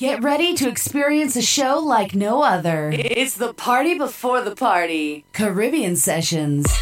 Get ready to experience a show like no other. It's the party before the party. Caribbean Sessions.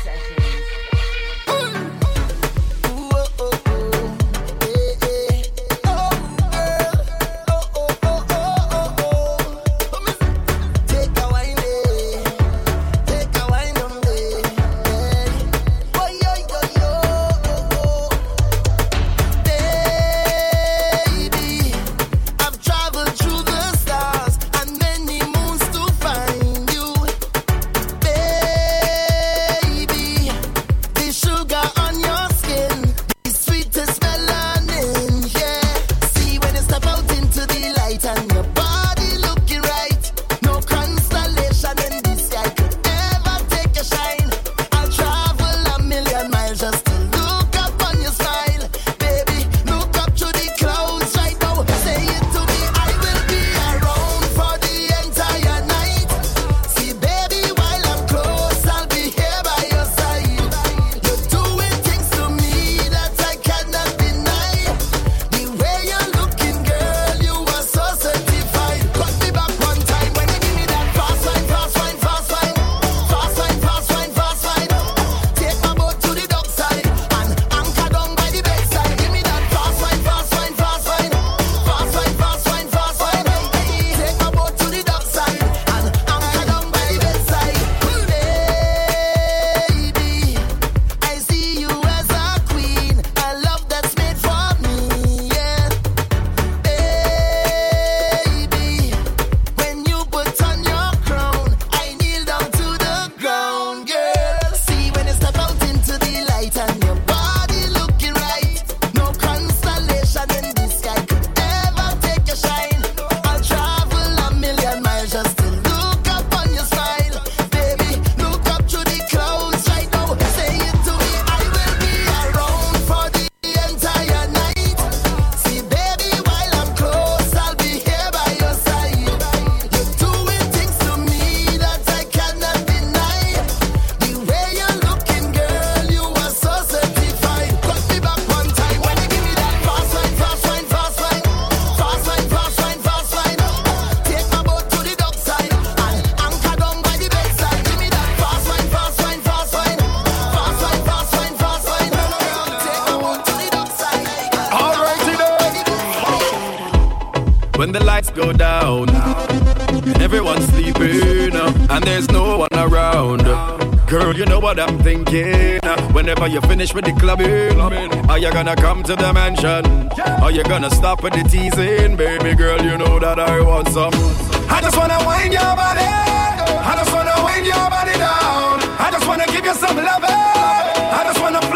With the clubbing? Are you gonna come to the mansion? Are you gonna stop with the teasing? Baby girl, you know that I want some. I just wanna wind your body. I just wanna wind your body down. I just wanna give you some love. go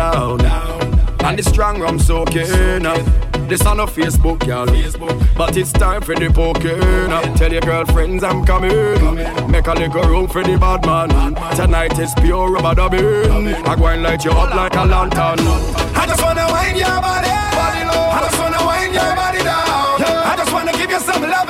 Down. And the strong rum soaking up. This on a Facebook, y'all. But it's time for the poking. Tell your girlfriends I'm coming. Make a little room for the bad man. Tonight is pure rubber dubbing. I go and light you up like a lantern. I just wanna wind your body. I just wanna wind your body down. I just wanna give you some love.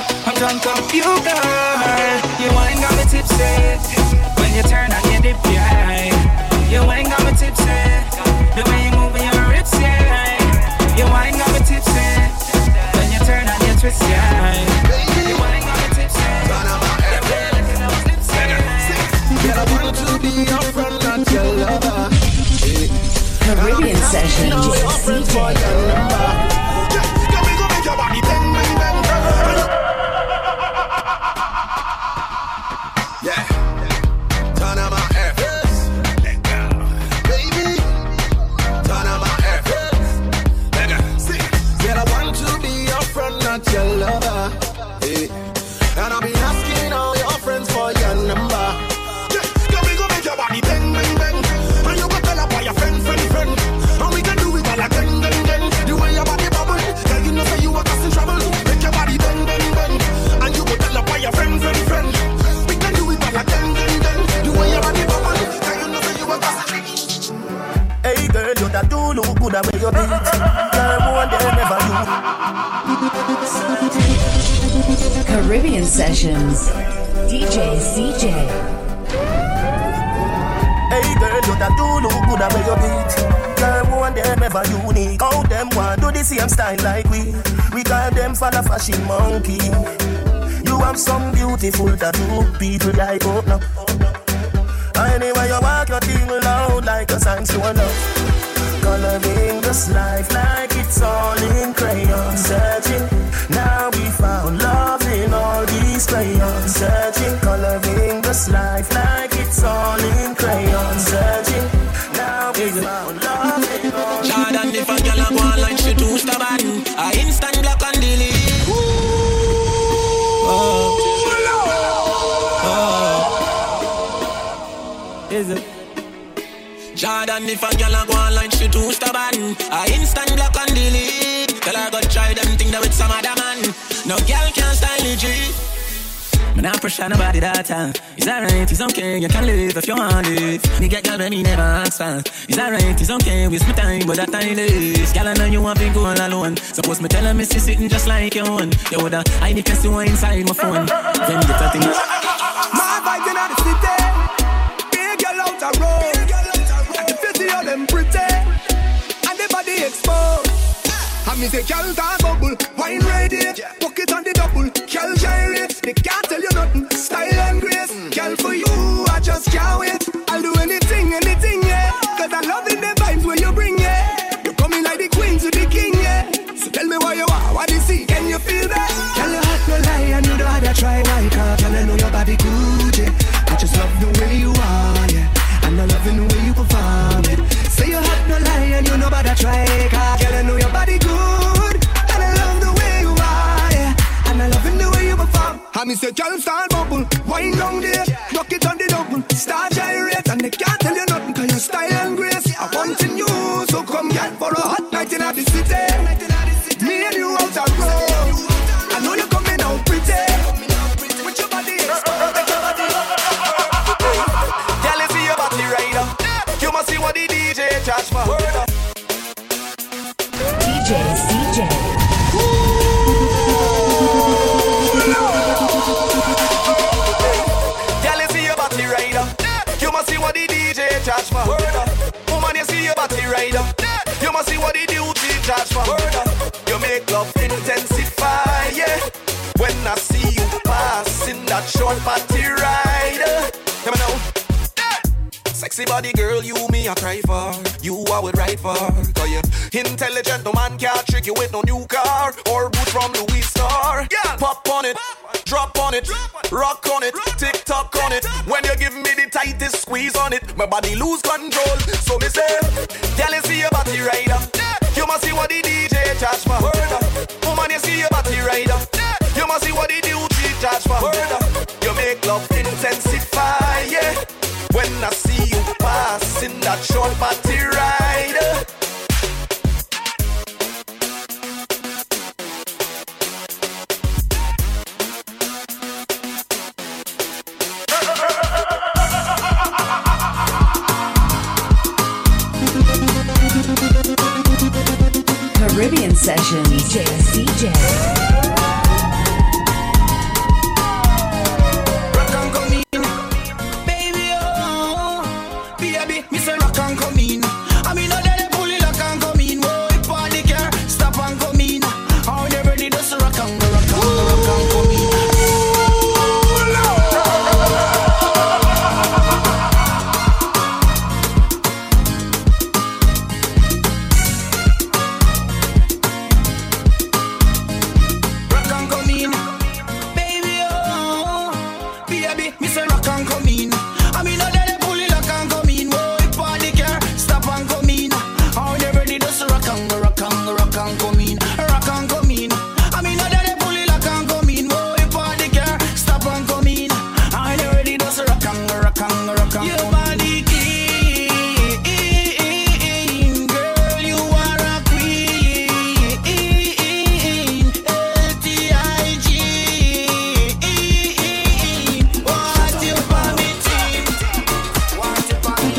Drunk off you, ain't got me tipsy. When you turn on your dip, yeah. You ain't got me tipsy. The way you move your hips, yeah. You ain't got me tipsy. When you turn on your twist, yeah. You ain't got me tipsy. Girl, I want to be your friend, not your lover. Caribbean Session. Sessions. DJ CJay. Hey girl, you that do look good at where you beat. Girl, one day never unique. How them want do the same style like we? We call them for the fashion monkey. You have some beautiful tattoo, people like oh no. Anyway, you walk your thing loud like a sign to love. Coloring this life like it's all in crayon. Searching, Is it? Jordan, if a girl a go online, she too stubborn. I instant block and delete. Tell her go try them thing that with some other man. No girl can style it, G. Man, I pressure nobody that time. Is that right? It's okay, you can live if you want live. Me get girl when me never ask for. Is that right? It's okay, waste my time, but that time is. Girl, I know you want to go all alone. Suppose me tell her me see sitting just like you own. You woulda hide the casino inside my phone. Then get a thing. Exposed. And me say, girl, that bubble. Wine ready. It on the double. Girl, gyrate. They can't tell you nothing. Style and grace. Girl, for you, I just can't wait. Me say, girl, start bubble, wine down there, rock it on the double, start gyrate, and they can't tell you nothing, cause your style and grace, I want you, so come get for a hot night in the city. Duty charge for. Word up. You make love intensify, yeah. When I see you pass in that short party ride. Come on now. Sexy body girl, you me I cry for. You I would ride for. Cause you intelligent, no man can't trick you with no new car or boot from Louis Star. Yeah. Pop on it, drop on it, rock on it, tick tock on it. When you give me the tightest squeeze on it, my body lose control. So me say, girl, you see your body rider. Charge for. Word up. Woman, you see your body rider. You must see what the duty charge for. Word up. You make love intensify, yeah. When I see you pass in that short party sessions. JSC DJ.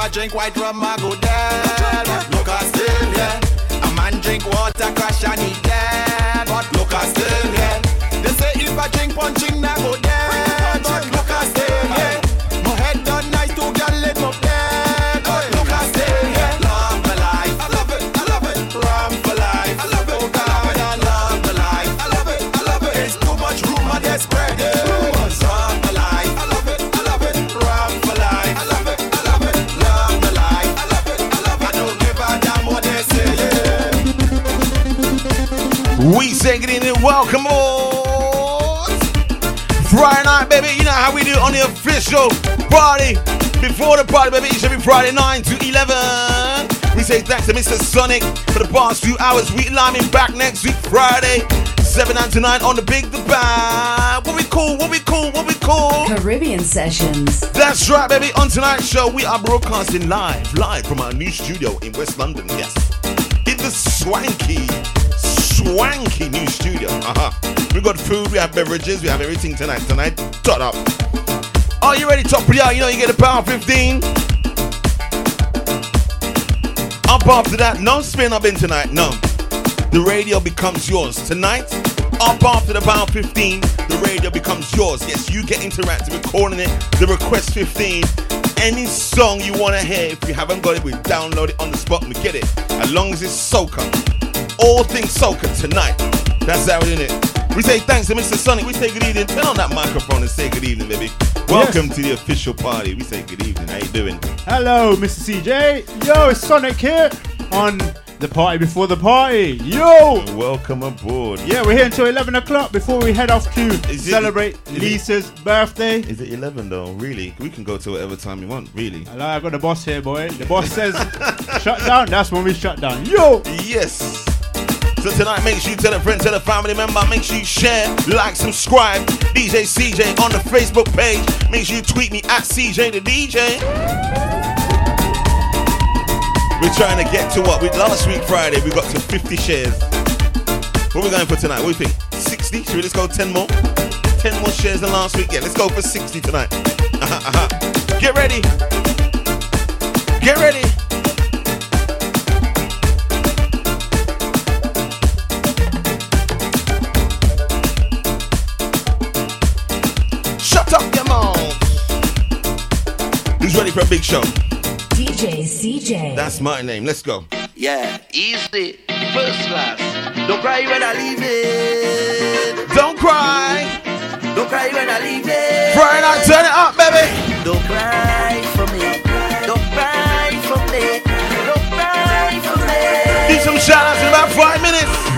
I drink white rum, I go down. Look, I still, yeah. A man drink water, crash, I need that. But look, I still, yeah. They say if I drink punching, I go dead. We say good evening, welcome all. Friday night, baby. You know how we do on the official party. Before the party, baby, each every Friday 9 to 11. We say thanks to Mr. Sonic for the past few hours. We lining back next week, Friday, 7 and to 9 on the Big The Band. What we call, what we call, what we call. Caribbean Sessions. That's right, baby. On tonight's show, we are broadcasting live, live from our new studio in West London. Yes, in the swanky, swanky new studio. Uh huh. We got food, we have beverages, we have everything tonight. Tonight, tot up. Are you ready, top the? You know you get a pound 15. Up after that, no spin up in tonight, no. The radio becomes yours tonight. Up after the pound 15, the radio becomes yours. Yes, you get interactive calling it the request 15. Any song you want to hear, if you haven't got it, we download it on the spot and we get it. As long as it's soca. All things soca tonight. That's how it. We say thanks to Mr. Sonic. We say good evening. Turn on that microphone and say good evening, baby. Welcome to the official party. We say good evening. How you doing? Hello, Mr. CJay. Yo, it's Sonic here on the party before the party. Yo! Welcome aboard. Yeah, we're here until 11 o'clock before we head off to Is celebrate it- Lisa's birthday. Is it 11 though? Really? We can go to whatever time you want, really. Hello, I got the boss here, boy. The boss says shut down. That's when we shut down. Yo! Yes. So tonight, make sure you tell a friend, tell a family member, make sure you share, like, subscribe. DJ CJay on the Facebook page. Make sure you tweet me at CJ the DJ. We're trying to get to what? We, last week, Friday, we got to 50 shares. What are we going for tonight? What do you think? 60? Should we just go 10 more? 10 more shares than last week? Yeah, let's go for 60 tonight. Uh-huh, uh-huh. Get ready. Get ready. Who's ready for a big show? DJ CJay. That's my name. Let's go. Yeah, easy. First class. Don't cry when I leave it. Don't cry. Don't cry when I leave it. Brian, I turn it up, baby. Don't cry for me. Don't cry for me. Don't cry for me. Need some shout outs in about five minutes.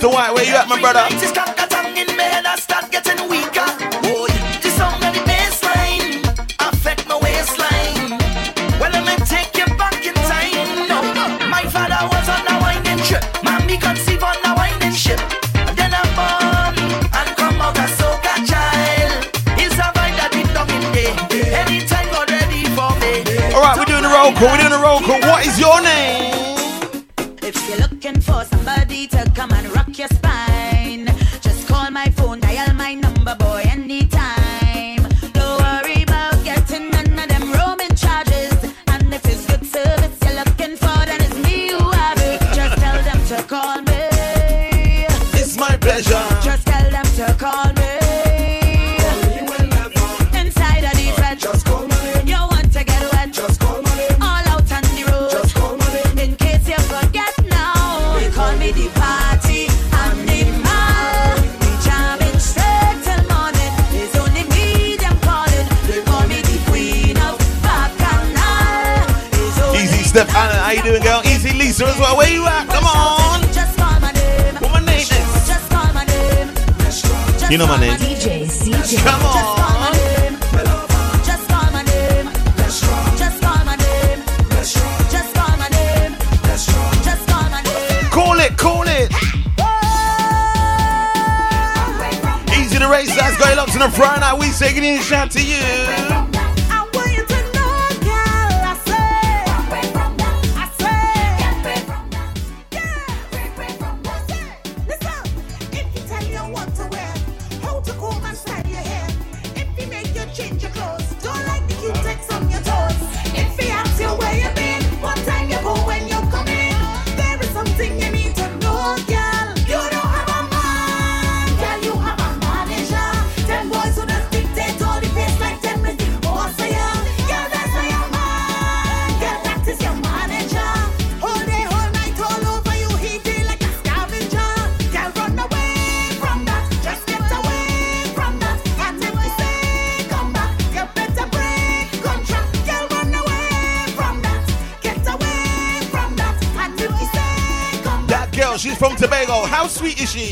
Mr. White, where you at, my brother? işi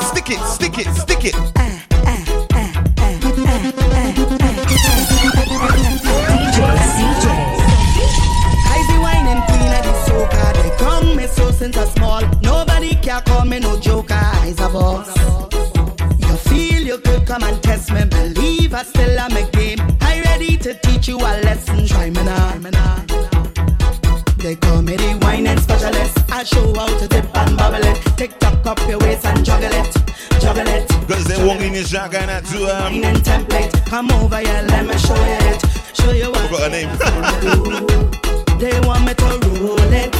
Stick it, stick it, stick it. Jack and I do um. Come over here, let me show it. Show you what. i got a name. they want me to rule it.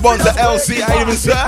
sponsor LC. I even said.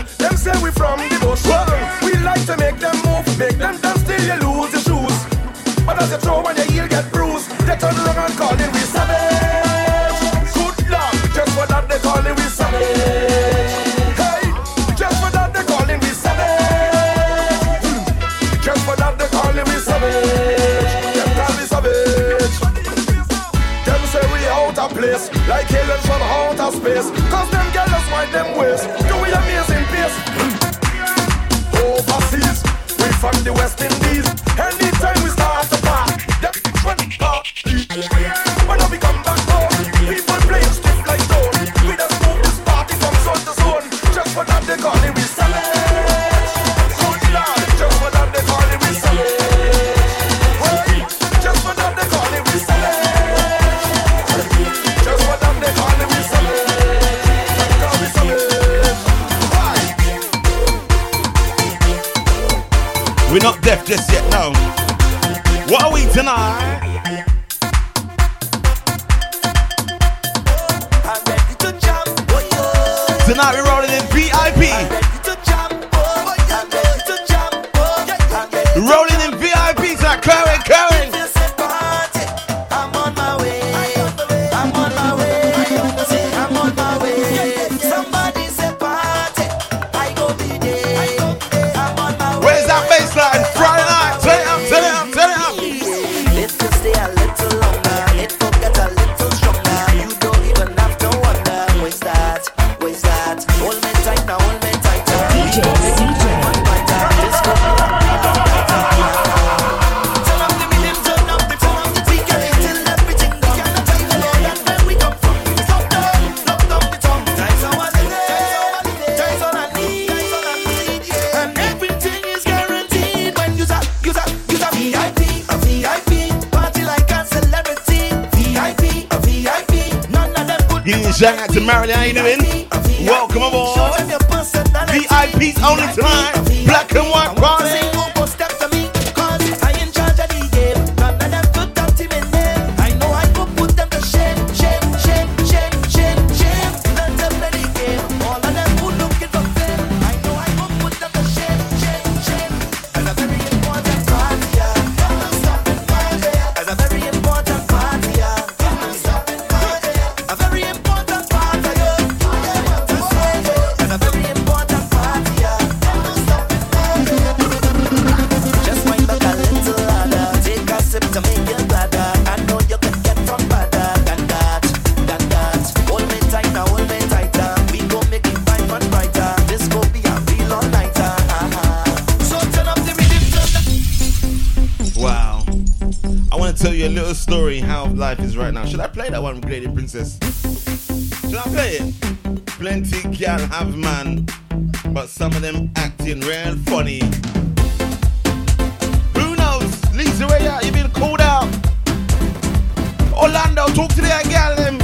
little story how life is right now. Should I play that one, Lady Princess? Should I play it? Plenty can have man, but some of them acting real funny. Who knows? Lisa, where you? You been called out? Orlando, talk to that gal them.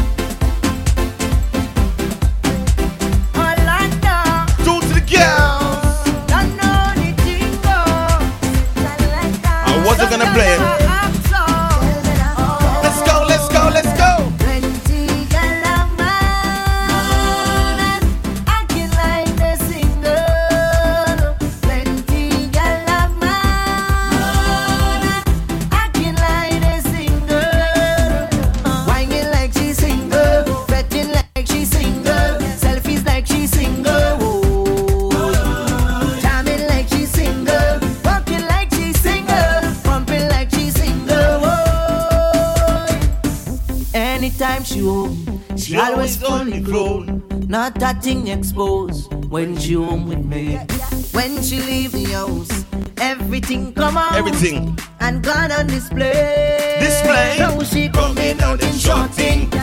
she home, she, always on the grown. Not that thing exposed when she home with me. When she leave the house, everything come out. Everything. And gone on display. Display. Now she coming out in shorting.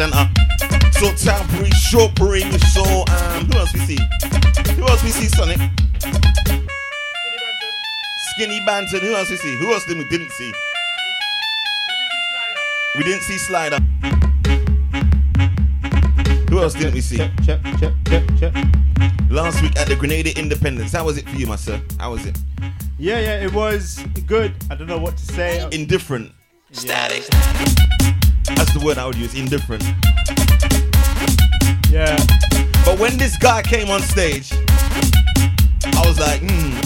Camden Centre. Saw Tampery, Shortbury, we saw, um, who else we see? Who else we see, Sonic? Skinny Banton, who else we see? Who else did we didn't see? We didn't see Slider. Who else didn't we see? Check, check, check, check, check. Last week at the Grenada Independence. How was it for you, my sir? How was it? Yeah, yeah, it was good. I don't know what to say. Indifferent. Static. That's the word I would use. Indifferent. Yeah. But when this guy came on stage, I was like, hmm,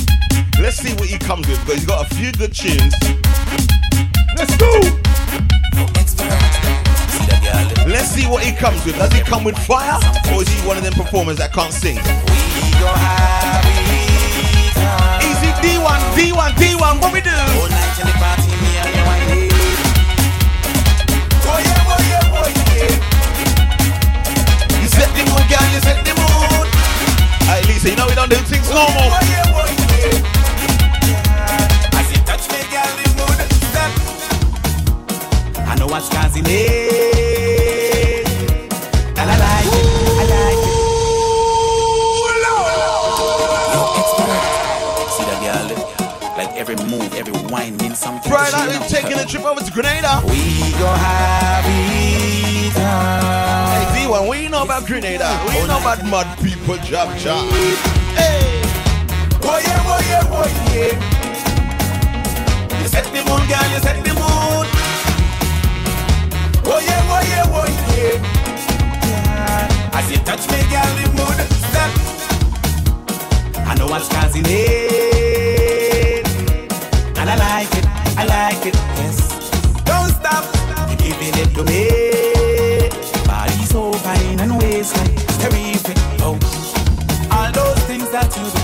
let's see what he comes with because he's got a few good tunes. Let's go. Let's see what he comes with. Does he come with fire or is he one of them performers that can't sing? Easy D1, D1, D1, what we do? You set the mood. Hey, Lisa, you know we don't do things normal. I know what's causing it. And I like it. I like it. See that girl? Like every move, every wine means something. Right now, she, we're taking a trip over to Grenada. We go have it. D1, what you know about Grenada? You know about mud people, jab, jab? Hey! Oh yeah, oh yeah, oh yeah. You set the mood, girl, you set the mood. Oh yeah, oh yeah, oh yeah. As you touch me, girl, the mood step. I know what's causing it, and I like it, I like it. Yes, don't stop, you're giving it to me. Waistline terrific. Oh, all those things that you do.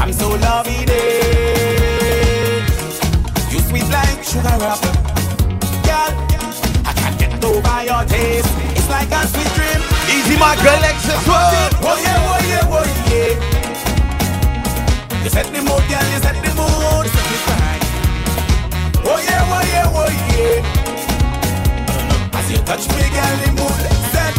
I'm so loving it. You sweet like sugar apple. Girl, I can't get over your taste. It's like a sweet dream. Easy, my girl, what? Oh yeah, oh yeah, oh yeah. You set the mood, girl, you set the mood. Set me right. Oh yeah, oh yeah, oh yeah. You touch me, girl, the mood set.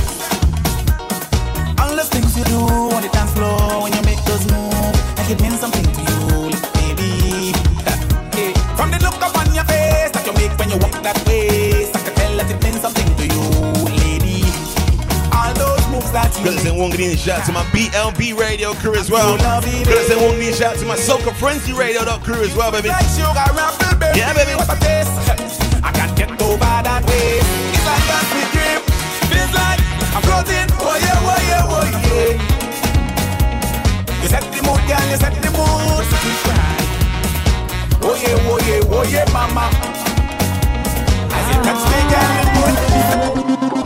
All the things you do on the dance floor when you make those moves, like it means something to you, baby. Hey, From the look up on your face that you make when you walk that way, I can tell that it means something to you, lady. All those moves that you Goodness and Wongini, shout to my BLB radio crew as well. Goodness and Wongini, shout to my Soca Frenzy radio crew as well, baby. Like sugar apple, baby. Yeah, baby. What a taste. I can't get over that way. You set the mood, girl. You set the mood. Set me right. Oh yeah, oh yeah, oh yeah, mama. As you touch me, girl, the mood.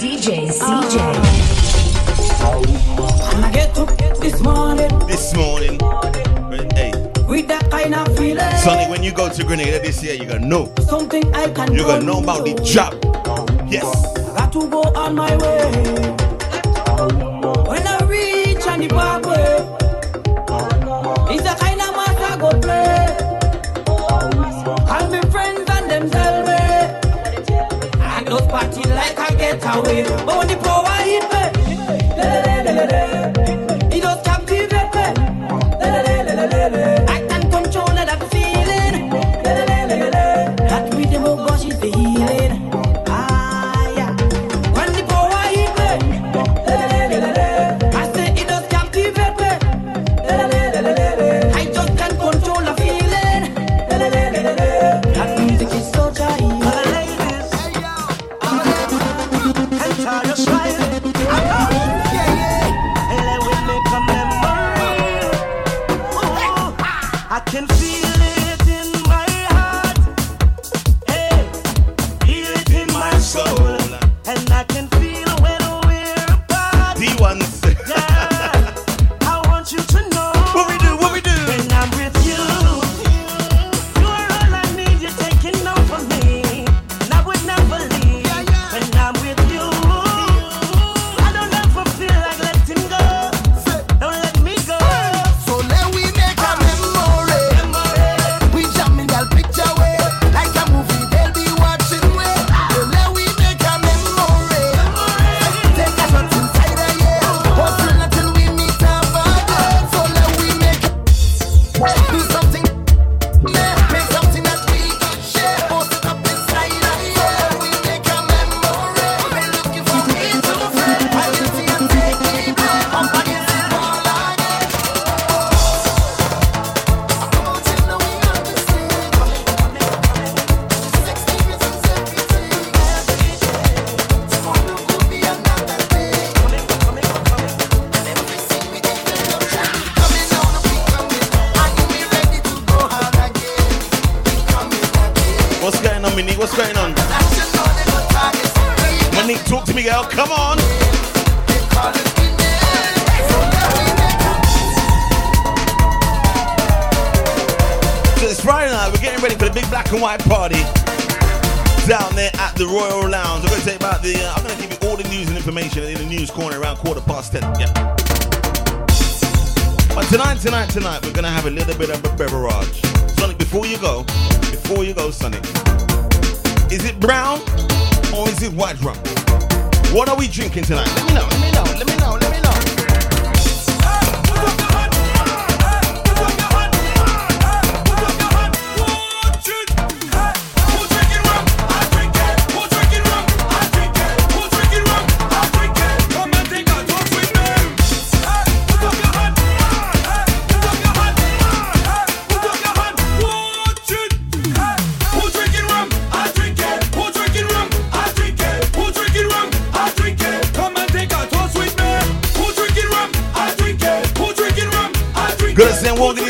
DJ CJay. And I get up this morning This morning, hey, with that kind of feeling. Sonny, when you go to Grenada this year, you're gonna know. Something I can You're gonna know about the job. Yes. I got to go on my way. When I reach on the parkway, it's the kind of mass I go play. Call me friends and them tell me. I don't party like I get away. But when the power on. What's going on? Monique, talk to me, girl. Come on. So it's Friday night. We're getting ready for the big black and white party down there at the Royal Lounge. I'm going to tell you about the. Uh, I'm going to give you all the news and information in the news corner around quarter past ten. Yeah. But tonight, tonight, tonight, we're going to have a little bit of a beverage. Sonic, before you go, before you go, Sonic, is it brown or is it white rum? What are we drinking tonight? Let me know. Let me know. Let me know. Let me know.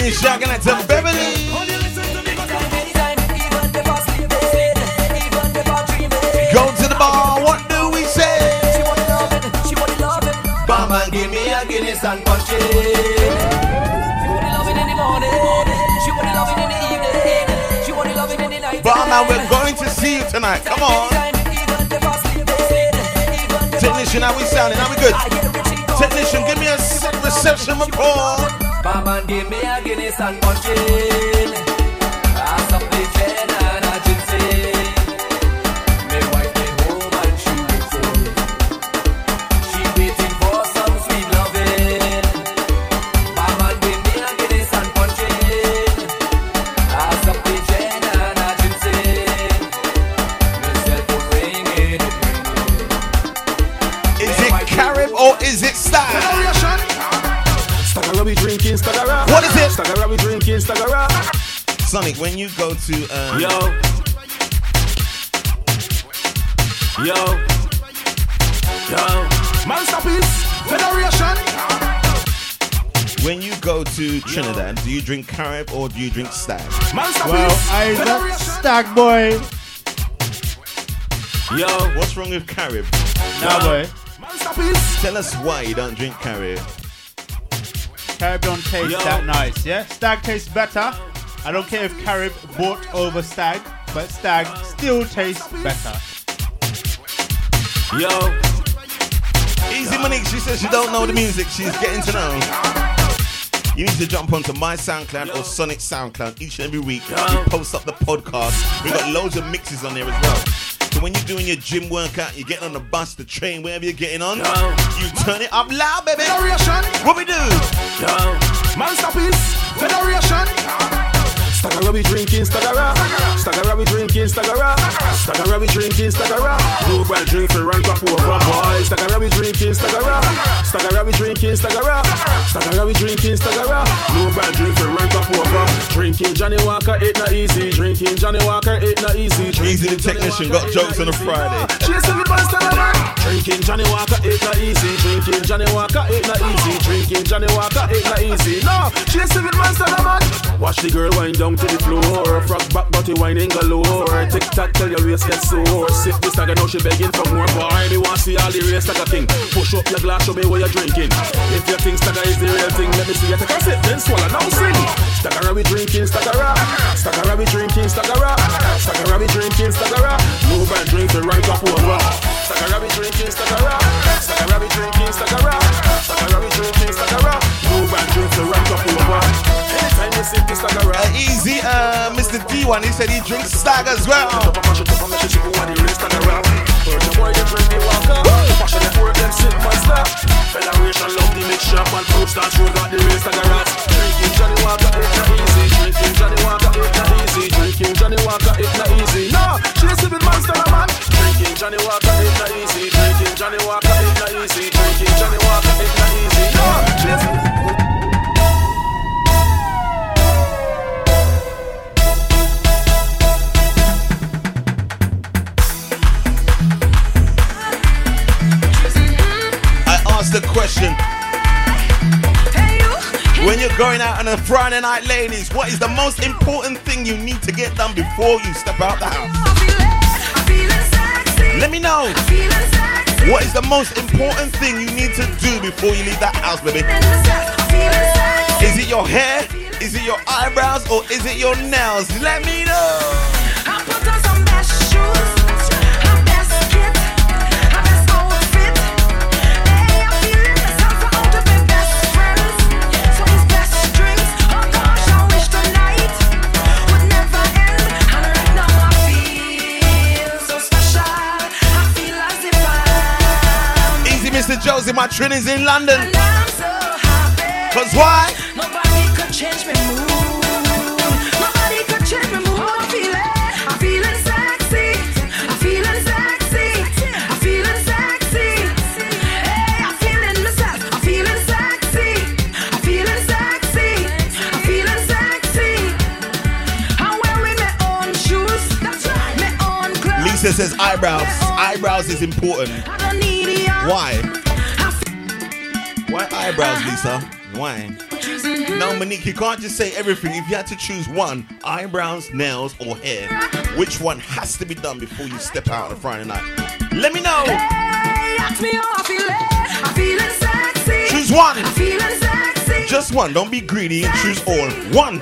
Walking in shocking at to Beverly. Go to the bar, what do we say? Mama, give me a Guinness and punch it. Barman, we're going to see you tonight. Come on. Technician, how we sounding? How we good? Technician, give me a reception report. Mama, give me a Guinness and punch it. Sonic, when you go to um, Yo. Yo. Yo. Masterpiece. Federation. when you go to Trinidad, do you drink Carib or do you drink Stag? Well, I that stag boy. Yo. What's wrong with Carib? Nah, boy. Tell us why you don't drink Carib. Carib don't taste Yo. that nice, yeah? Stag tastes better. I don't care if Carib bought over Stag, but Stag still tastes better. Yo. Easy Monique, she says she don't know the music. She's getting to know. You need to jump onto my SoundCloud or Sonic SoundCloud each and every week. We post up the podcast. We got loads of mixes on there as well. So when you're doing your gym workout, you're getting on the bus, the train, wherever you're getting on, you turn it up loud, baby. Federation. What we do? Yo. Masterpiece. Federation. Stagger we drinking, stagger Stagger we drinking, stagger Stagger we drinking, stagger No brand drink for run crap over boys. Stagger we drinking, stagger Stagger we drinking, stagger Stagger we drinking, stagger No brand drink for run crap over. Drinking Johnny Walker, it not easy. Drinking Johnny Walker, it not easy. Easy the technician got jokes on a Friday. Chasing the monster, man. Drinking Johnny Walker, it not easy. Drinking Johnny Walker, it not easy. Drinking Johnny Walker, it not easy. No, chasing the monster, man. Watch the girl wind down to the floor. Frog back, body whining galore. Tick tock, tell your waist get sore. Sip this stagger, now she begging for more. Boy, me want see all the race stagger thing. Push up your glass, show me what you're drinking. If you think stagger is the real thing, let me see you take a sip, then swallow, now sing. Stagger, we drinking, stagger, stagger, we drinking, stagger, stagger, we drinking, stagger. No bad drink to rank up over. Stagger, we drinking, stagger, stagger, we drinking, stagger, Anytime you sip this Uh, easy, uh, Mr. D1, he said he drinks Stag as well. Federation love the mix shop and fruit start show got the race like a rat. Drinking Johnny Walker, it not easy. Drinking Johnny Walker, it not easy. Drinking Johnny Walker, it not easy. No, chasing with monster man. Drinking Johnny Walker, it not easy. Drinking Johnny Walker, question. When you're going out on a Friday night, ladies, what is the most important thing you need to get done before you step out the house? Let me know. What is the most important thing you need to do before you leave that house, baby? Is it your hair? Is it your eyebrows? Or is it your nails? Let me know. Mr. Josie, my trin is in London. Cause why? Nobody could change me mood. Nobody could change me mood. I'm feeling, I'm feeling sexy. I'm feeling sexy. I'm feeling sexy. Hey, I'm feeling myself. I'm feeling sexy. I'm feeling sexy. I'm feeling sexy. I'm wearing my own shoes. That's right. My own clothes. Lisa says eyebrows. Eyebrows is important. Why? Why eyebrows, Lisa? Why? No, mm-hmm. Monique, you can't just say everything. If you had to choose one, eyebrows, nails, or hair, which one has to be done before you step out on a Friday night? Let me know. Hey, ask me how I feel. Eh? I'm feeling sexy. Choose one. I'm feeling sexy. Just one. Don't be greedy and choose all. One.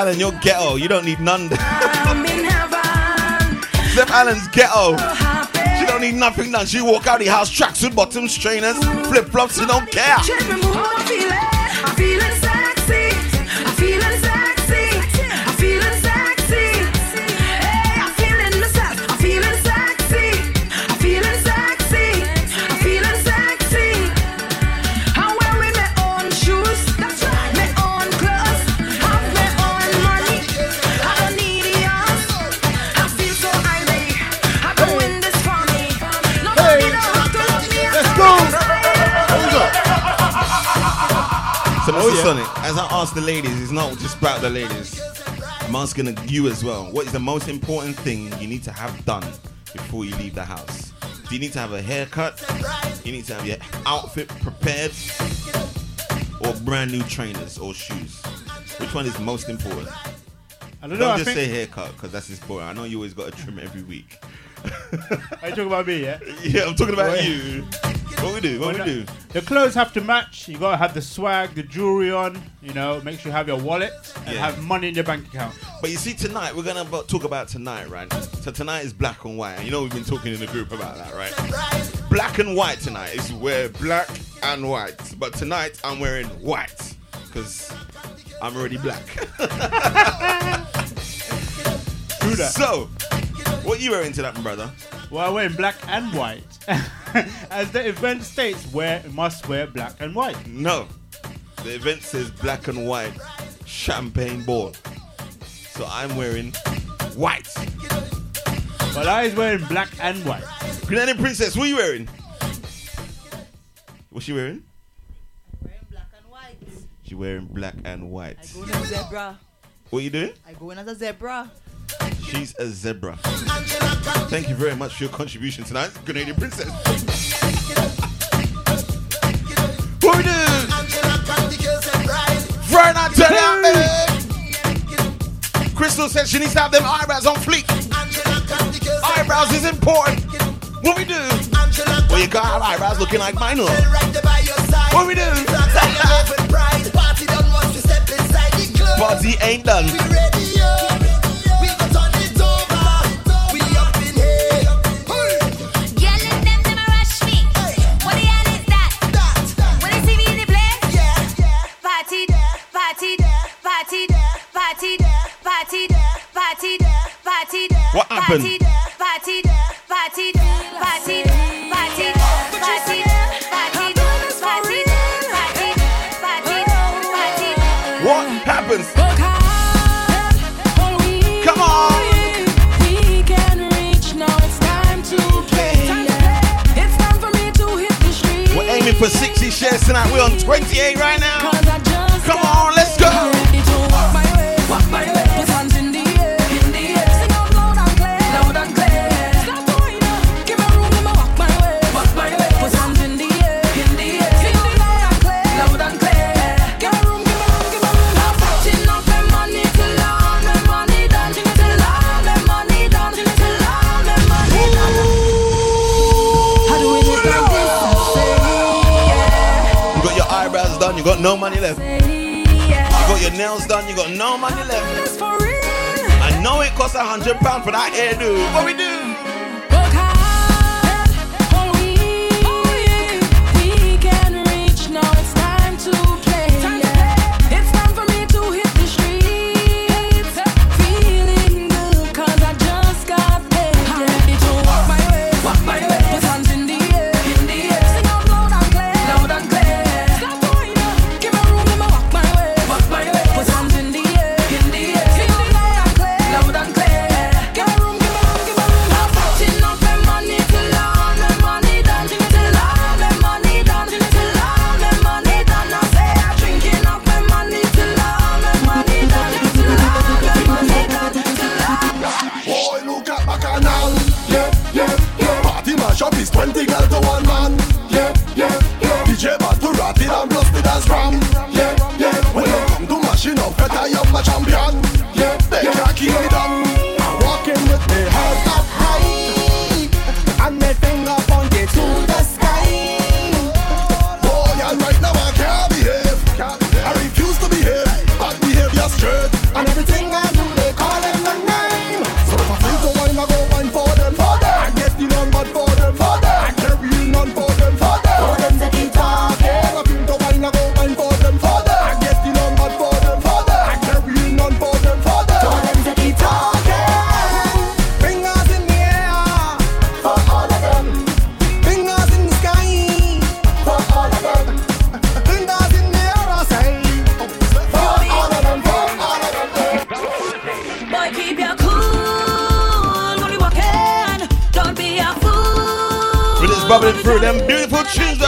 Allen, you're ghetto. You don't need none. I'm in heaven. Steph Allen's ghetto. She don't need nothing done. She walk out the house, tracksuit bottoms, trainers, flip flops. She don't care. Yeah. Sonic, as I ask the ladies, it's not just about the ladies. I'm asking you as well. What is the most important thing you need to have done before you leave the house? Do you need to have a haircut? You need to have your outfit prepared? Or brand new trainers or shoes? Which one is most important? I don't Don't know. I just think, say haircut because that's just boring. I know you always got to trim every week. Are you talking about me? Yeah. Yeah, I'm talking about you. What we do? What we do? The clothes have to match. You gotta have the swag, the jewelry on. You know, make sure you have your wallet and Yeah. have money in your bank account. But you see, tonight we're gonna talk about tonight, right? So tonight is black and white. And you know we've been talking in the group about that, right? Black and white tonight is wear black and white. But tonight I'm wearing white because I'm already black. Do that. So, what you wearing tonight, my brother? Well, I'm wearing black and white. As the event states, wear must wear black and white. No, the event says black and white champagne ball. So I'm wearing white. But I is wearing black and white. Granny Princess, what are you wearing? What's she wearing? I'm wearing black and white. She wearing black and white. I Going as a zebra. What are you doing? I go in as a zebra. She's a zebra. Thank you very much for your contribution tonight, Grenadian Princess. What we doing? Friday night, turn out, baby. Crystal said she needs to have them eyebrows on fleek. Eyebrows is important. What we do? Well, you gotta have eyebrows looking like mine. What we do? Party ain't done. What happened? What happens? Come on. We can reach now. It's time to play. It's time for me to hit the street. We're aiming for 60 shares tonight. We're on 28 right now. Got no money left. You got your nails done, you got no money left. I know it costs a hundred pounds for that hairdo. What we do?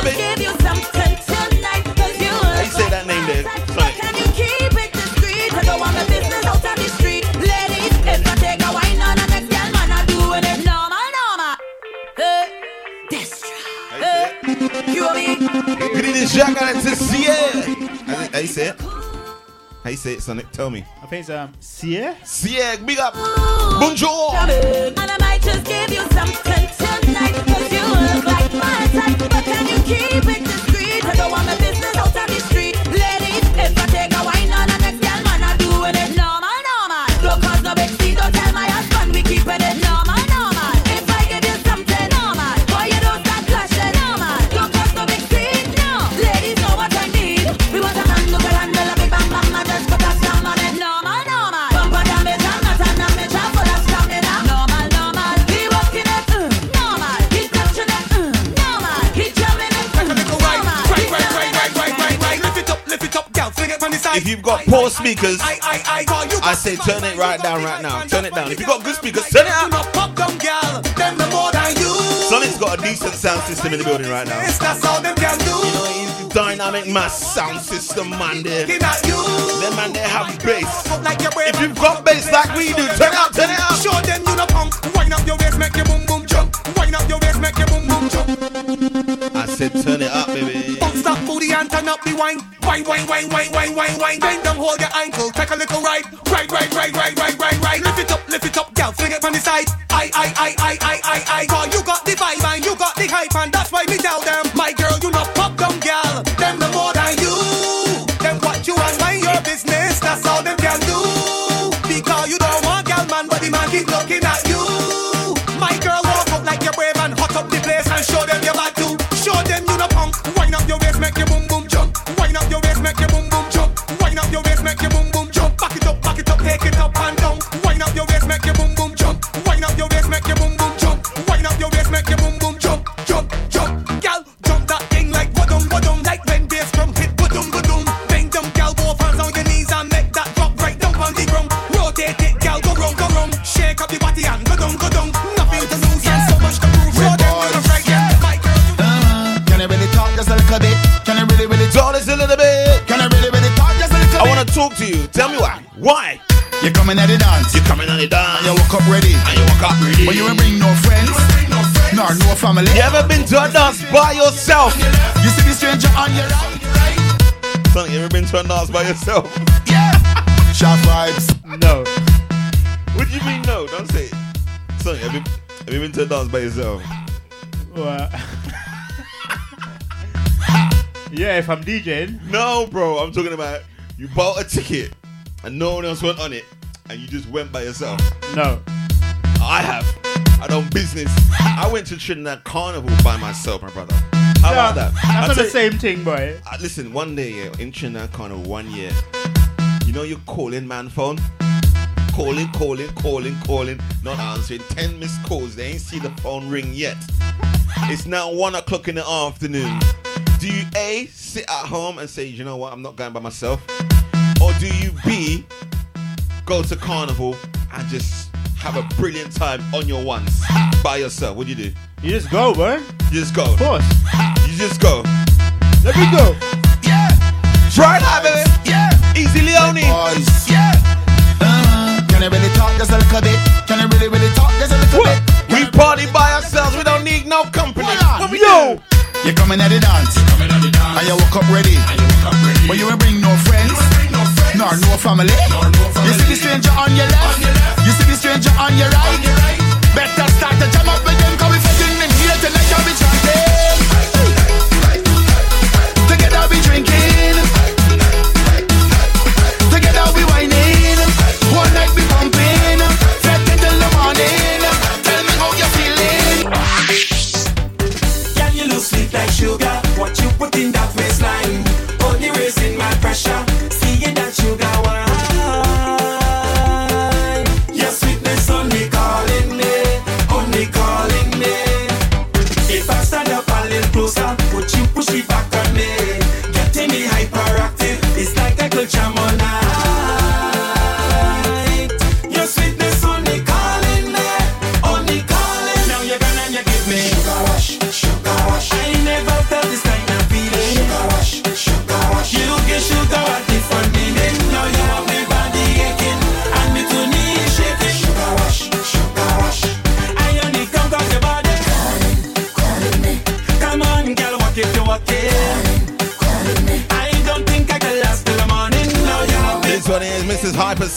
Beautiful tunes. Give you something tonight, 'cause you How you say that name there? Sonic. Can you keep it discreet? I don't want the business out on the street. Ladies, if I take a wine on the next girl, man, I doing it normal, normal. Hey, this hey, you and me. Good evening, Jack. And it's Sierra. How you say it? How you say it, Sonic? Tell me. I think it's um, Sierra. Sierra, big up. Bonjour. And I might just give you something tonight, 'cause you look like my type. But can you keep it you've got poor speakers, I say turn it right down right now. Turn it down. If you've got good speakers, turn it up. Sonic's got a decent sound system in the building right now. That's all them can do. You the dynamic mass sound system, man. There. You. Them man, they have bass. If you've got bass like we do, turn it up, turn it up. Show them you no punk. Wind up your waist, make your boom boom jump. Wind up your waist, make your boom boom jump. I said turn it up, baby. Bounce that booty and turn up the wine. Wine, wine, wine, wine, wine, wine, wine. Bend down, hold your ankle, take a little ride. Ride, ride, ride, ride, ride, ride, ride. Lift it up, lift it up, girl. Fling it from the side. I, I, I, I, I, I, I. Cause you got the vibe and you got the hype and that's why me tell them, my girl, you not pop down, girl. Them the more than you. Them what you and mind your business. That's all them can do. Because you don't want girl, man, but the man keep looking family. You ever been to a dance by yourself? You see the stranger on your own, right. Son, you ever been to a dance by yourself? Yeah. Sharp vibes. No. What do you mean no? Don't say it. Son, have you, have you been to a dance by yourself? Well, yeah, if I'm DJing. No, bro. I'm talking about you bought a ticket and no one else went on it and you just went by yourself. No. I have. I done business. I went to Trinidad Carnival by myself, my brother. How about that? That's not the same thing, boy. Uh, listen, one day yeah, in Trinidad Carnival, one year, you know, you calling man phone, calling, calling, calling, calling, not answering. Ten missed calls. They ain't see the phone ring yet. It's now one o'clock in the afternoon. Do you a sit at home and say, you know what, I'm not going by myself, or do you b go to Carnival and just have a brilliant time on your ones by yourself? What do you do? You just go, boy. You just go. Of course. You just go. Let me go. Yeah. Right now, baby. Yeah. Easy Leone. Boys. Yeah. Uh, can I really talk just a little bit? Can I really, really talk just a little bit? We party by ourselves. We don't need no company. Hold on. What we Yo. do? You coming at the dance. And you woke up ready. But you ain't bring no friends. Nor no family. You see the stranger on your left. You see the stranger on your right. Better start to jam up with them.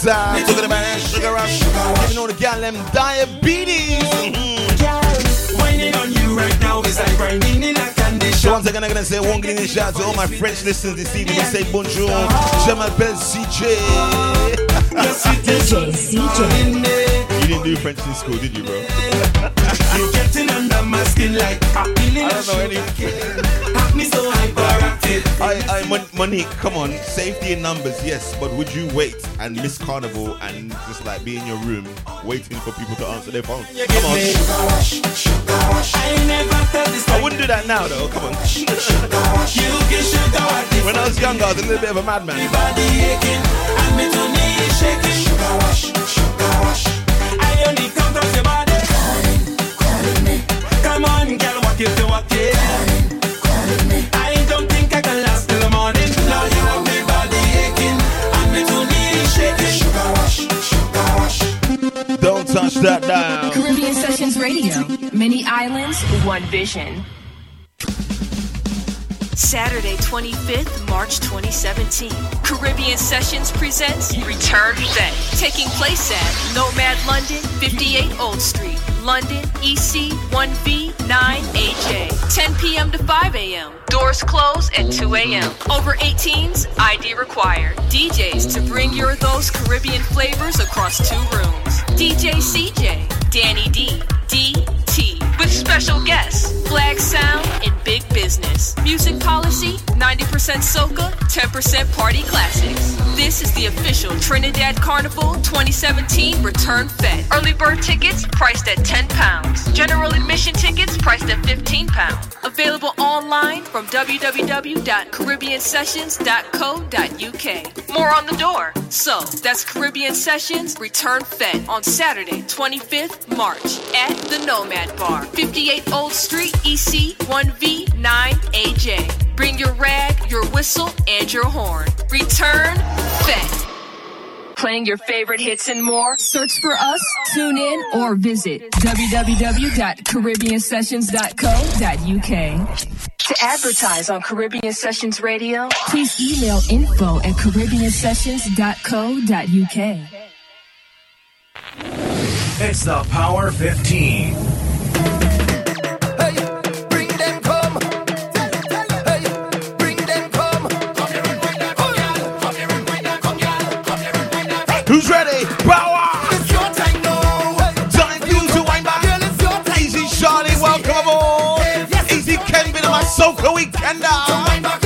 Mrs. Hyper Sound. Talking about that sugar rush. Giving all the gal them diabetes. Whining on you right now is like grinding in a candy So once again, I'm gonna say one getting shout out to all my French listeners this evening. We say bonjour. Je m'appelle CJay. DJ CJay. You didn't do French in school, did you, bro? You're getting under my skin like a feeling I don't know any. Have me so hyperactive. I, I, Mon- Monique, come on. Safety in numbers, yes, but would you wait and miss carnival and just like be in your room waiting for people to answer their phone? Come on. me sugar rush, sugar rush. I never felt this I wouldn't do that now, though. Come on. sugar rush. You give sugar a different When I was younger, I was a little bit of a madman. body aching and me to knee shaking. Sugar rush, sugar rush. I only come 'cause your body calling, calling me. Come on, girl, walk it, you walk it. Don't touch that down. Caribbean Sessions Radio. Many islands, one vision. Saturday, 25th, March 2017. Caribbean Sessions presents Return Fete, taking place at Nomad London, 58 Old Street, London, EC 1V 9AJ. 10 p.m. to 5 a.m. Doors close at 2 a.m. Over 18s, ID required. DJs to bring your those Caribbean flavors across two rooms. DJ CJay, Danny D, DT, with special guests, Flag Sound and Big Business. Music policy 90% soca, 10% party classics. This is the official Trinidad Carnival 2017 Return Fete. Early bird tickets priced at 10 pounds. General admission tickets priced at 15 pounds. Available online from www.caribbeansessions.co.uk. More on the door. So, that's Caribbean Sessions Return Fete on Saturday, 25th March at the Nomad Bar, 58 Old Street, EC 1V9AJ. Bring your rag, your whistle, and your horn. Return Fete. Playing your favorite hits and more? Search for us, tune in, or visit www.caribbeansessions.co.uk. To advertise on Caribbean Sessions Radio, please email info at caribbeansessions.co.uk. It's the Power 15. Who's ready? Power! It's your time now. Time for you to wind back. Girl, it's your time. Easy Charlie, welcome aboard. Easy Ken, Be been on my soca weekend now.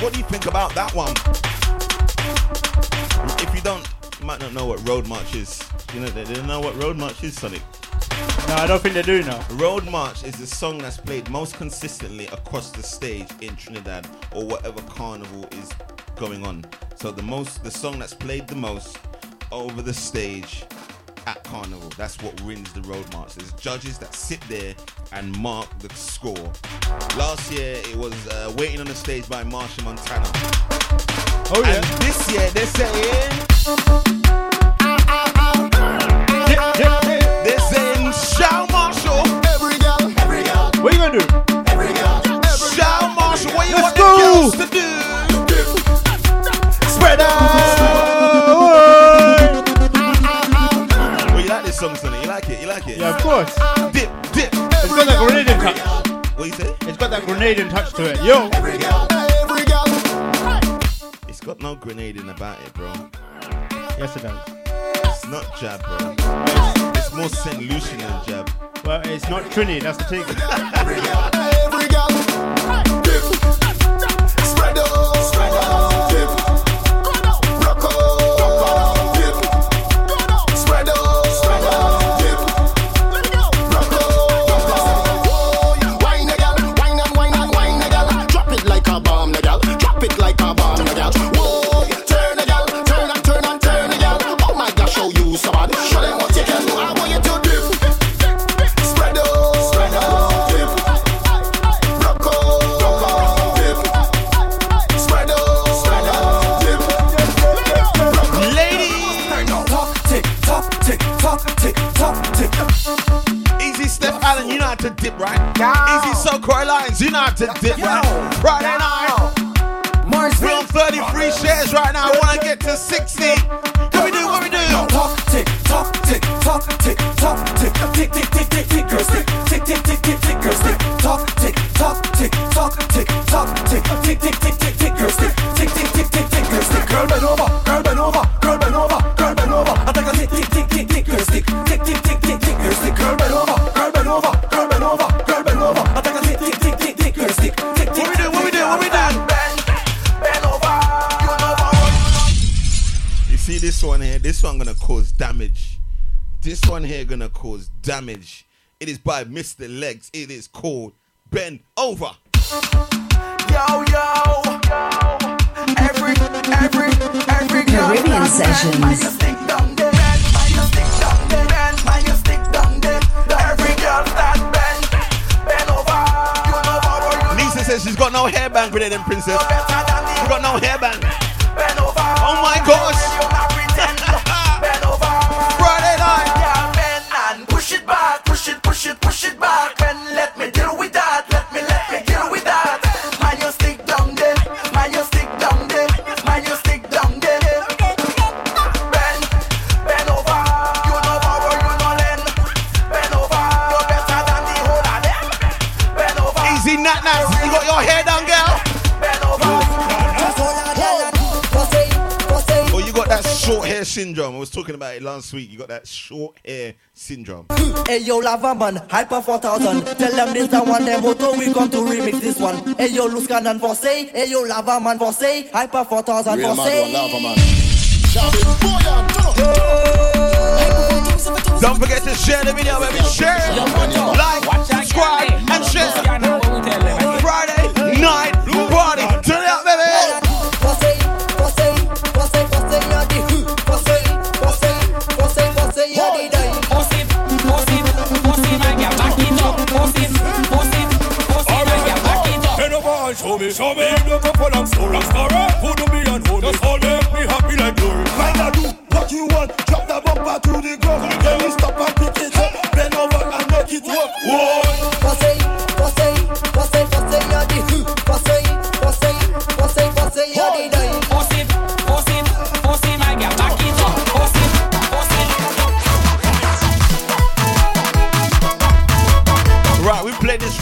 What do you think about that one? If you don't, you might not know what Road March is. You know, they don't know what Road March is, Sonic. No, I don't think they do now. Road March is the song that's played most consistently across the stage in Trinidad or whatever carnival is going on. So the most, the song that's played the most over the stage at carnival. That's what wins the Road March. There's judges that sit there and mark the score. Last year it was uh, Waiting on the Stage by Machel Montano. Oh, yeah. And this year they're saying. Grenadian touch to it, yo. Every girl, every It's got no grenading about it, bro. Yes, it does. It's not jab, bro. It's, it's more St. Lucian than jab. Well, it's not Trini, that's the thing. not to dip. Friday night. Mars We're on 33 shares right now. I want to get to 60. Can we do what we do? Talk, tick, talk, tick, talk, tick, talk, tick, tick, tick, tick, tick, tick, tick tick, tick, tick, tick, tick, tick, tick tick, tick tick, tick tick, tick tick, talk, tick, tick, tick, tick, tick. It is by Mr. Legs. It is called Bend Over. Yo, yo. Every, every, every Caribbean sessions. Lisa says she's got no hairband greater than princess. She got no hairband. Oh my gosh. Talking about it last week. You got that short hair syndrome. Hey yo, lava man, Hypa 4000. Tell them this the one, them moto, we come to remix this one. Hey yo, loose cannon for say. Hey yo, lava man for say. Hypa 4000 Real for mad say. one, lava man. Don't forget to share the video, baby. Share, like, subscribe, and share. Friday night Show me, show me, you go for long story, story. Who do me and who just all make me happy like glory. Mind I do what you want, drop the bumper to the ground. Then you stop and pick it up, bend over and make it work. Whoa.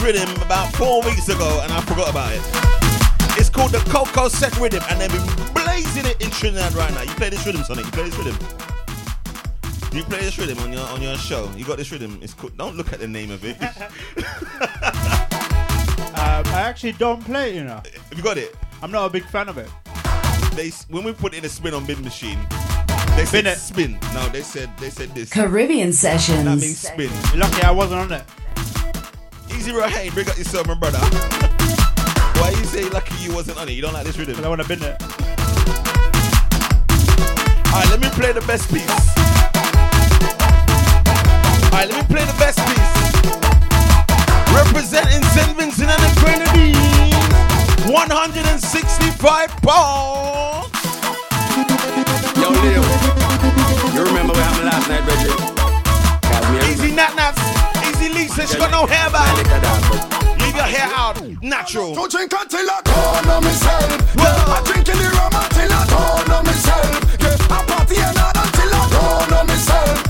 Rhythm about four weeks ago and I forgot about it. It's called the Coco Set Rhythm and they've been blazing it in Trinidad right now. You play this rhythm, Sonic? You play this rhythm? You play this rhythm on your on your show? You got this rhythm? It's cool. Don't look at the name of it. Uh, I actually don't play it, you know. Have you got it? I'm not a big fan of it. They when we put in a spin on bin machine, they said spin. No, they said they said this. Caribbean That Sessions. means spin. Lucky I wasn't on it. Easy Rahane, bring up yourself, my brother. Why you say lucky you wasn't on it? You don't like this rhythm? I want to bin it. Alright, let me play the best piece. Alright, let me play the best piece. Representing St. Vincent and the Grenadines. 165 pounds. Yo, Leo, you remember what happened last night, Reggie? Easy nat nats. She got no hair back. Leave your hair out. Natural. Don't drink until I turn on myself. I drink in the rum until I turn on myself. Yeah, I party and hard until I turn on myself.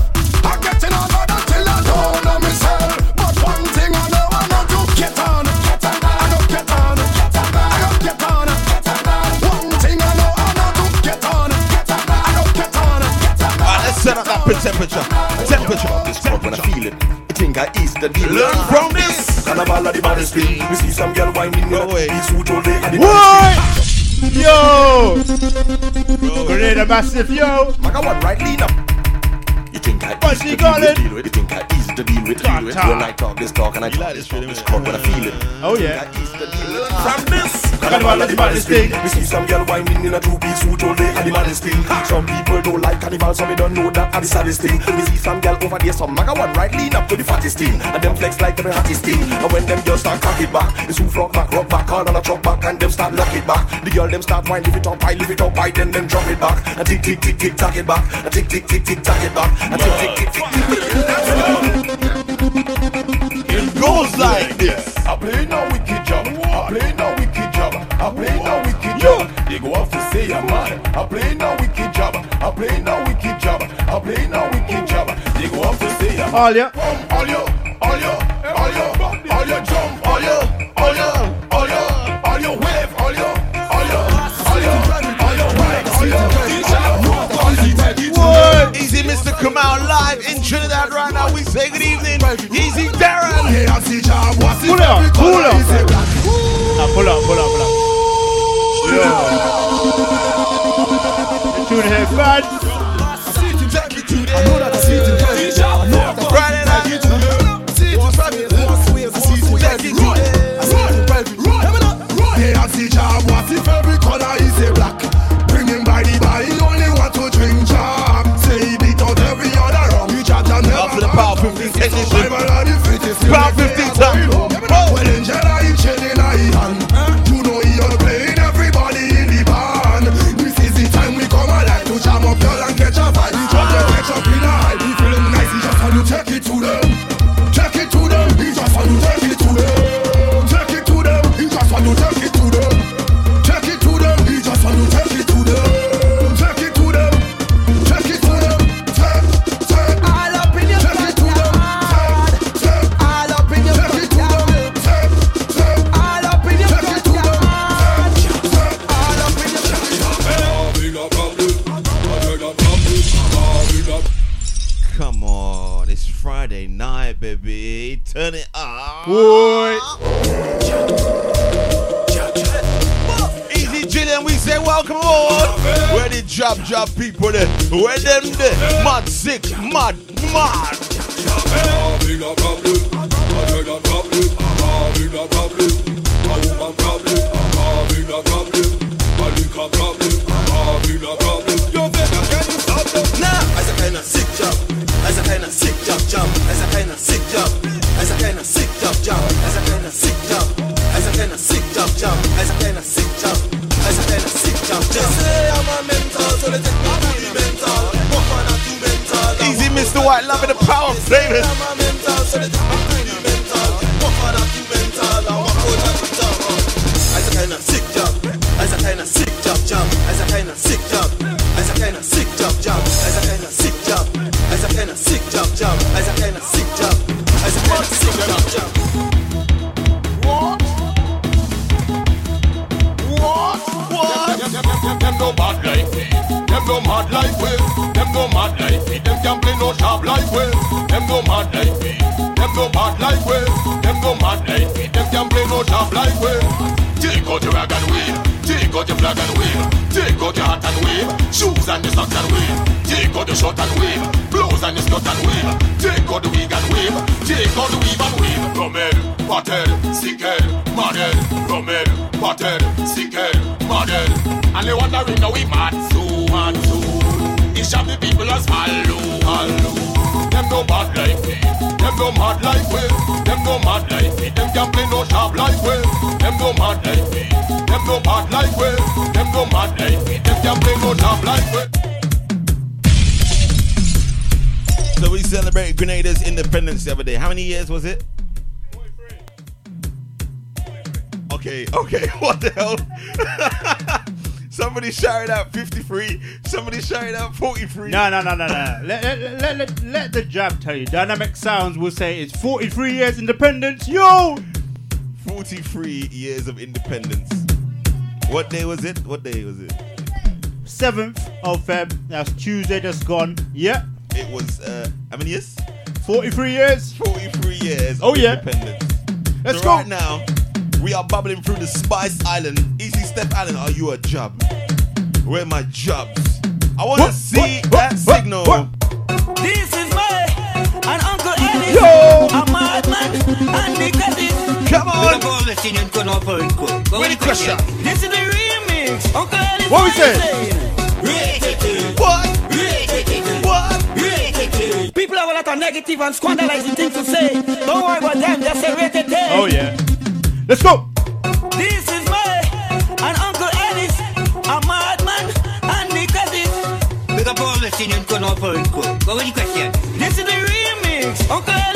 You think I ease the deal? Learn from this. Carnival of the baddest thing. We see some girl whining in a piece suit all day and the What? Yo! Grenada Massive, yo! Maga one right lean up. You think I What's easy he deal got with, it? deal with? You think I easy to deal with, deal with? Ta-ta. When I talk this talk and I talk this talk, this crowd when I feel it. Oh yeah. From this Carnival of the baddest thing. We see some girl whining in a two-piece suit all day and the baddest thing. Some people don't like carnival, so they don't know that are the saddest thing. We see some girl over there, some maga one right lean up to the fattest thing, and them flex like them the hottest thing. And when them girls start cock it back, it's who flock back, rock back, hard on a truck back, and them start lock it back. The girl them start whine, lift it up, I lift it up, I then them drop it back, and tick tick tick tick tack it back, and tick tick tick tick tack it back, and tick tick tick tick. It goes like this. I play no wicked job. I play no wicked. I play no wicked job. They go off to say I'm mad. I play no wicked job. I play no wicked job. I play no wicked job. They go off to say I'm All ya. all you, all you, all you, all you jump, all you, all you, all you, all you wave, all you, all you, all you, all you ride, all you, all you, Easy Mr. Kamal live in Trinidad right now. We say good evening. Easy Darren. Pull up, pull up. Ah, pull up, pull up, pull up. Yo. The tune here, bad. Friday up. Boy. Easy Jillian, we say welcome on. Where the job job people there? Where them there? Mad sick, mad, mad. Now, as a kind of sick job, as a kind of sick job, job, as a kind of sick job, White, loving the power of flavor. No mad like we. Them no mad like me. Them can play no sharp like we. Them no mad like me. Them no bad like we. Them no mad like me. Them can play no sharp like we. Take out your rag and wave. Take out your flag and wave. Take out your hat and wave. Shoes and the socks and wave. Take out the shirt and wave. Blouse and the skirt and wave. Take out the wig and wave. Take out the weave and wave. Rumel, patel, sickle, model. Rumel, patel, sickle, model. And they wondering now we mad so mad so. Of the people as hello, hello. Them no bad like me. Them no mad like we. Them no mad like me. Them can play no sharp like we. Them no mad like me. Them no bad like we. Them no mad like me. Them can play no sharp like we. So we celebrated Grenada's independence the other day. How many years was it? Okay, okay, what the hell? Somebody shouted out 53, somebody shouted out 43. No, no, no, no, no. let, let, let, let, let the jab tell you. Dynamic Sounds will say it's 43 years independence. Yo! 43 years of independence. What day was it? What day was it? 7th of Feb. That's Tuesday just gone. Yeah. It was, uh, how many years? 43 years. 43 years Oh, of yeah. independence. Let's so go. right now, we are bubbling through the Spice Island. Easy Step Island, are you a job? Where are my jobs? I want to see that signal. This is my and Uncle Eddie. Yo! A madman and the cousin. Come on! Where the question? This is the remix. Uncle Eddie. What we say? What? What? People have a lot of negative and scandalizing things to say. Don't worry about them. Just say rated ten. Oh, yeah. Let's go. This is my and Uncle Eddie's. A madman and the cousin. Big up all the singing con all for it. What was the question? This is the remix. Uncle Eddie's,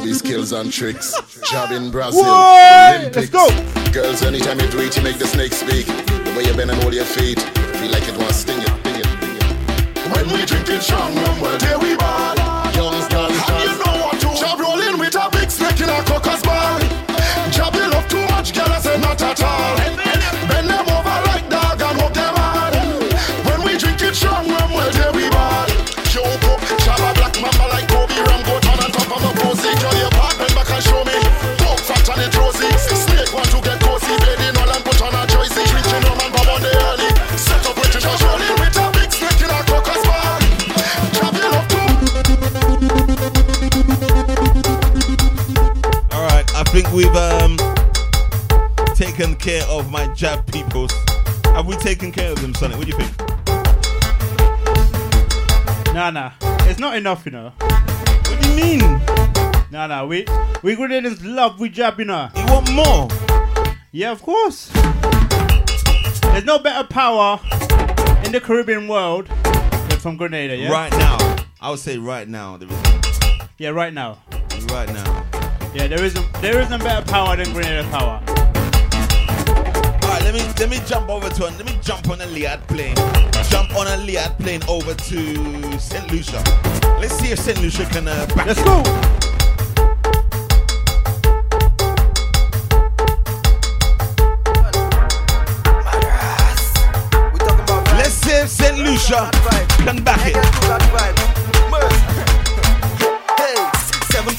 Trophy morning go be skills and tricks. Job in Brazil, What? Olympics. Let's go. Girls, anytime you do it, you make the snake speak. The way you bend and hold your feet, feel like it wants sting it, sting it, sting it. When we drinking strong rum, well, there we ball. Care of my jab peoples. Have we taken care of them, Sonic? What do you think? Nah, nah. It's not enough, you know. What do you mean? Nah, nah. We we Grenadians love we jab, you know. You want more? Yeah, of course. There's no better power in the Caribbean world than from Grenada, yeah? Right now. I would say right now. There is, Yeah, right now. right now. Yeah, there isn't there isn't better power than Grenada power. Alright, let me let me jump over to let me jump on a LIAT plane. Jump on a LIAT plane over to St. Lucia. Let's see if St. Lucia can uh, back Let's it. go. Let's see if St. Lucia can back it.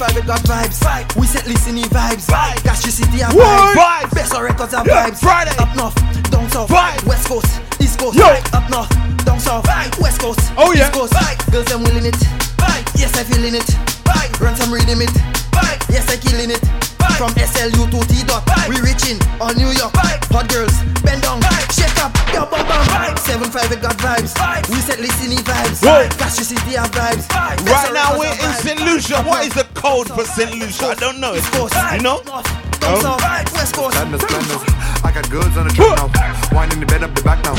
95, got vibes. Vibe. We set listening vibes. Vibe. your City and vibes. vibes. Best of records and yeah. vibes. Friday. Up north, down south. Vibe. West coast, east coast. Yo. Up north, down south. Vibe. West coast, oh, yeah. east coast. Vibe. Girls, I'm willing it. Vibe. Yes, I feeling it. Vibe. Run some rhythm it. Vibe. Yes, I killing it. From SLU to T dot, we reaching all New York. Hot girls, bend down, shake up, yo bum bum. Seven five it got vibes. We set listening vibes. Whoa. Cash you city have vibes. Best Right now we're in vibes. St. Lucia. What is the code for St. Lucia? I don't know. East coast, You know? down south, west coast. Madness, madness. I got goods on the truck now. Winding the bed up the back now.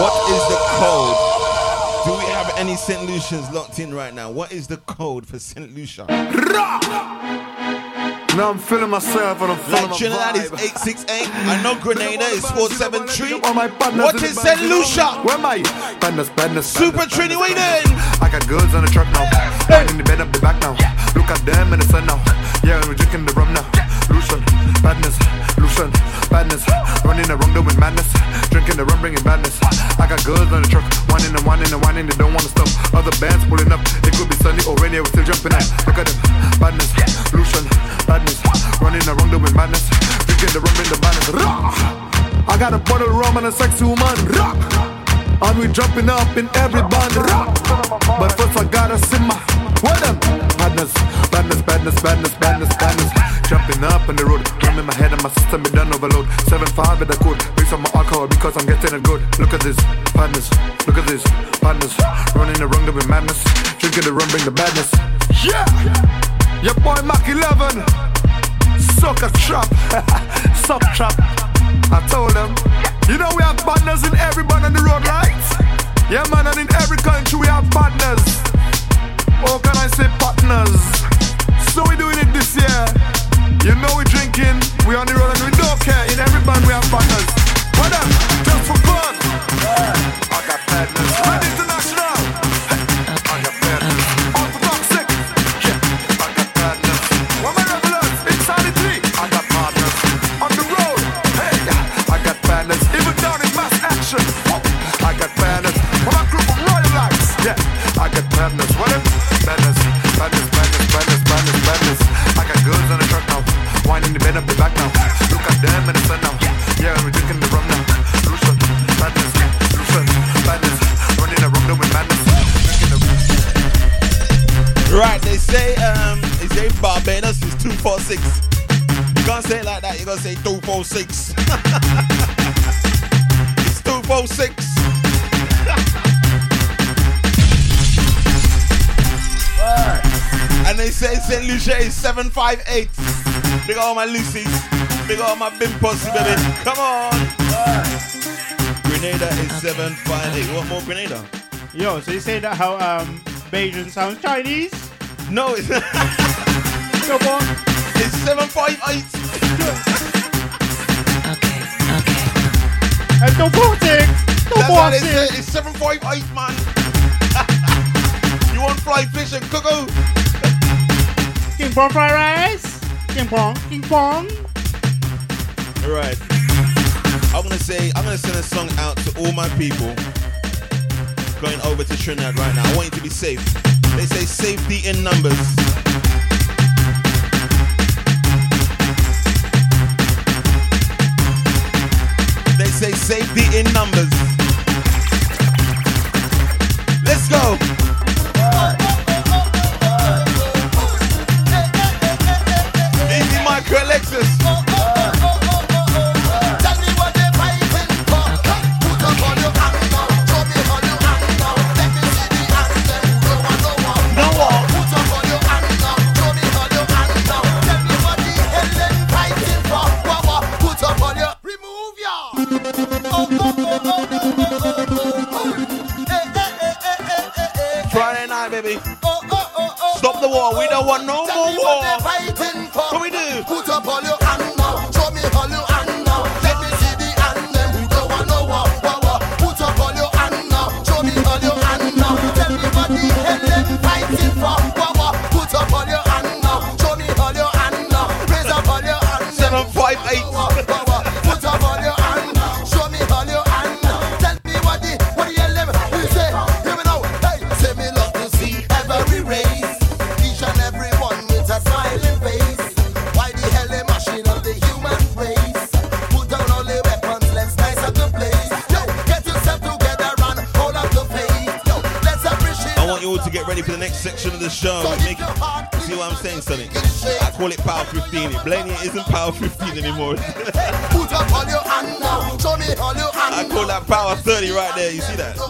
What is the code? Any St. Lucians locked in right now? What is the code for St. Lucia? Now I'm feeling myself and I'm feeling Like Trinidad is 868. I know Grenada is 473. All my partners What in is St. Lucia? Where am I? Badness, badness. Super Trini, badness, wait badness. in. I got goods on the truck now. Winding the bed up the back now. Look at them in the sun now. Yeah, we're drinking the rum now. Lucian, badness, Lucian, badness. Running around doing madness. Drinking the rum, bringing badness. I got goods on the truck. Winding and winding and winding. They don't want to stop. Other bands pulling up. It could be sunny or rainy. We're still jumping out. Look at them. Badness, Lucian, badness. Running around doing madness. Drinking the rum, bringing the badness. I got a bottle rum and a sexy woman. And we jumping up in every band. But first I gotta simmer. What them? Badness, badness, badness, badness, badness, badness. Jumping up on the road. Drum in my head and my system be done overload. 7-5 with the code. Bring some more alcohol because I'm getting it good. Look at this. Badness. Look at this. Badness. Running around with madness. Drinking the rum, bring the badness. Yeah! Your boy Mac 11. Sucker trap. Suck trap. I told them. You know we have partners in every band on the road, right? Yeah, man, and in every country we have partners. Or can I say partners? So we doing it this year. You know we drinking, we on the road and we don't care. In every band we have partners. What up? Just for fun. I got. And international. I got toxic. Yeah, I got partners. One. I got partners. On the road. Hey, I got partners. Even down in mass action. I got my group of. Yeah, I got partners. What Winding the bed up the back now. Look at them in the sun now. Yeah, we're drinking the rum now. Lucian, Lucian. Running around doing madness. Right, they say um they say Barbados is 246. You can't say it like that, you gotta say 246. it's 246. and they say St. Lucia is 758. Big all my Lucy's. Big all my Bim Pussy, baby. Come on. Grenada is 758. You want more Grenada? Yo, so you say that how um Beijing sounds Chinese? No, it's Come on. It's 758. And don't vote it. Don't That's what vote it. It's 758, man. you want fly fish and cou-cou? King Pong fried rice. King Pong. King Pong. All right. I'm gonna say I'm gonna send a song out to all my people going over to Trinidad right now. I want you to be safe. They say safety in numbers. They say safety in numbers. Let's go. Michael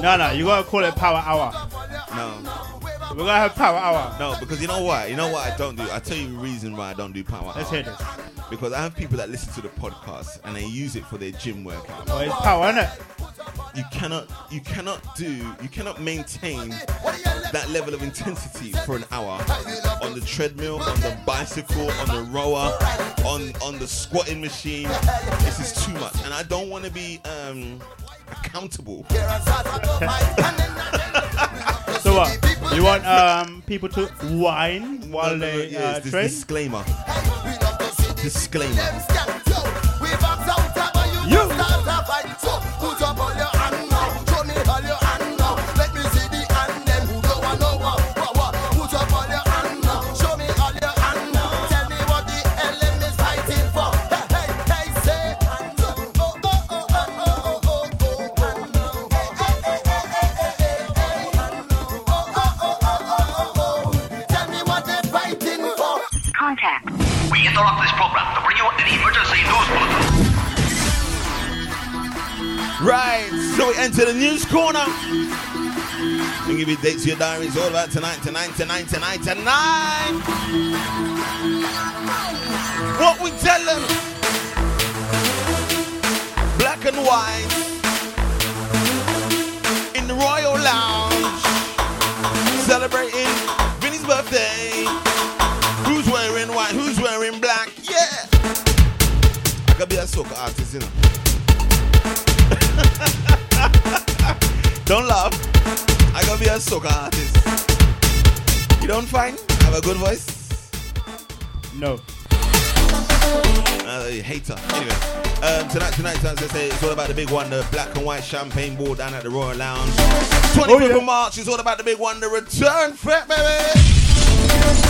No, no, you gotta call it Power Hour. No. We're gonna have Power Hour. No, because you know why? You know what I don't do? I tell you the reason why I don't do Power Let's Hour. hear this. Because I have people that listen to the podcast and they use it for their gym workout. Oh, it's power, isn't it? You cannot, you cannot do, you cannot maintain that level of intensity for an hour on the treadmill, on the bicycle, on the rower, on on the squatting machine. This is too much, and I don't want to be um, accountable. So what? You want um people to whine while No, no, no, they yeah, uh, train? disclaimer. Disclaimer. News corner. We give you dates your diaries all about tonight, tonight, tonight, tonight, tonight. What we tell them? Black and white in the Royal Lounge, celebrating Vinny's birthday. Who's wearing white? Who's wearing black? Yeah. I could be a soca artist, you know. Don't laugh. I gotta be a soca artist. You don't find? I Have a good voice? No. Uh, you hater. Anyway, um, tonight, tonight, as I say, it's all about the big one, the black and white champagne ball down at the Royal Lounge. 25th of March is all about the big one, the return fete, baby.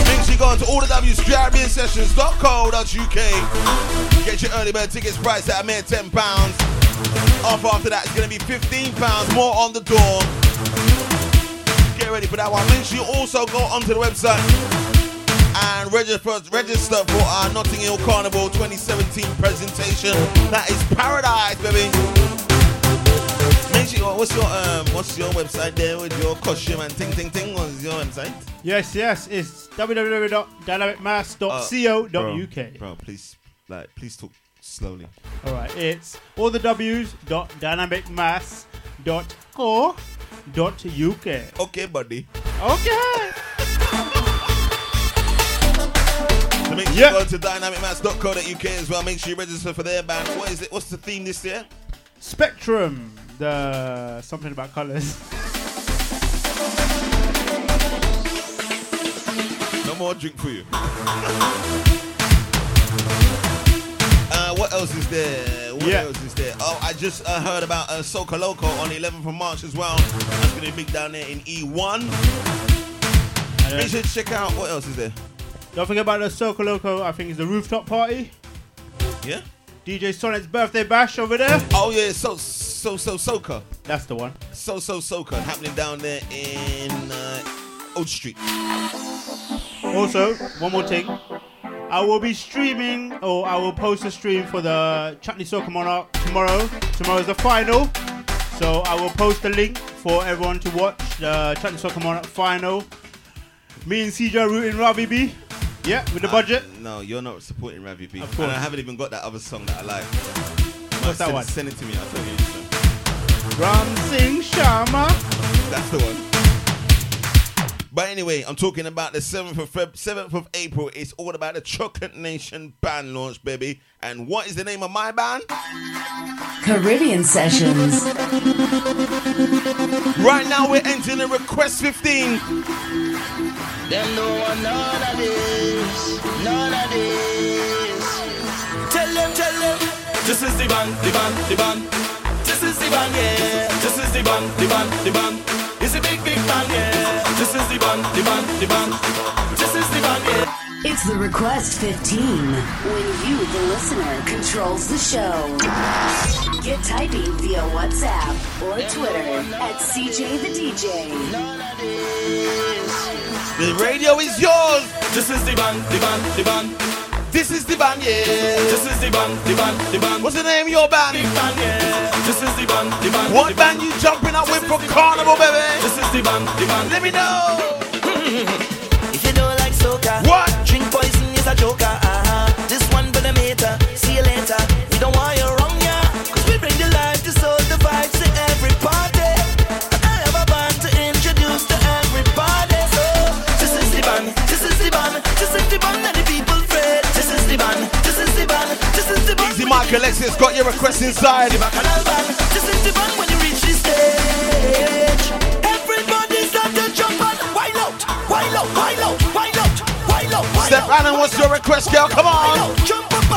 Make sure you go on to all the W's, sessions.co.uk. Get your early bird tickets priced at a mere £10. Off after that, it's going to be £15 more on the door. Get ready for that one. Make sure you also go onto the website and register, register for our Notting Hill Carnival 2017 presentation. That is paradise, baby. Make sure, what's your um, what's your website there with your costume and ting ting ting? What's your website? Yes, yes, it's www.dynamicmass.co.uk. Bro, bro, please, like, please talk slowly. All right, it's all the W's dot dynamicmass.co.uk. Okay, buddy. Okay. So make sure you go to dynamicmass.co.uk as well. Make sure you register for their band. What is it? What's the theme this year? Spectrum, the something about colors. No more drink for you. Uh, what else is there? What Yeah. else is there? Oh, I just uh, heard about uh, Soca Loco on the 11th of March as well. That's going to be big down there in E1. Make sure to check out what else is there. Don't forget about the Soca Loco. I think it's the rooftop party. Yeah. DJ Sonic's birthday bash over there. Oh yeah, so so so Soca. That's the one. So so Soca happening down there in uh, Old Street. Also, one more thing. I will be streaming, or I will post a stream for the Chutney Soca Monarch tomorrow. Tomorrow's the final. So I will post a link for everyone to watch the Chutney Soca Monarch final. Me and CJ rooting Ravi B. Yeah, with the budget. Uh, no, you're not supporting Ravi B. Of And course. I haven't even got that other song that I like. What's that send, one? Send it to me. I'll tell you. Ram Singh Sharma. That's the one. But anyway, I'm talking about the 7th of Feb- 7th of April. It's all about the Chocolate Nation band launch, baby. And what is the name of my band? Caribbean Sessions. Right now we're entering the request 15. Them no want none of this, none of this. Tell them, tell them, this is the band, the band, the band. This is the band, yeah. This is the band, the band, the band. It's a big, big band, yeah. This is the band, the band, the band. This is the band, yeah. It's the request 15 when you, the listener, controls the show. Get typing via WhatsApp or Twitter at CJ the DJ. The radio is yours. This is the band, the band, the band. This is the band, yeah. This is the band, the band, the band. What's the name of your band? Big band, yeah. This is the band, the band. What the band you jumping up with for Carnival, baby? This is the band, the band. Let me know. if you don't like soca, what? Drink poison is a joker. Uh-huh. This one for the meter. See you later. Wild out, wild out, wild Step. Allen, what's your request, girl? Come on. Jump up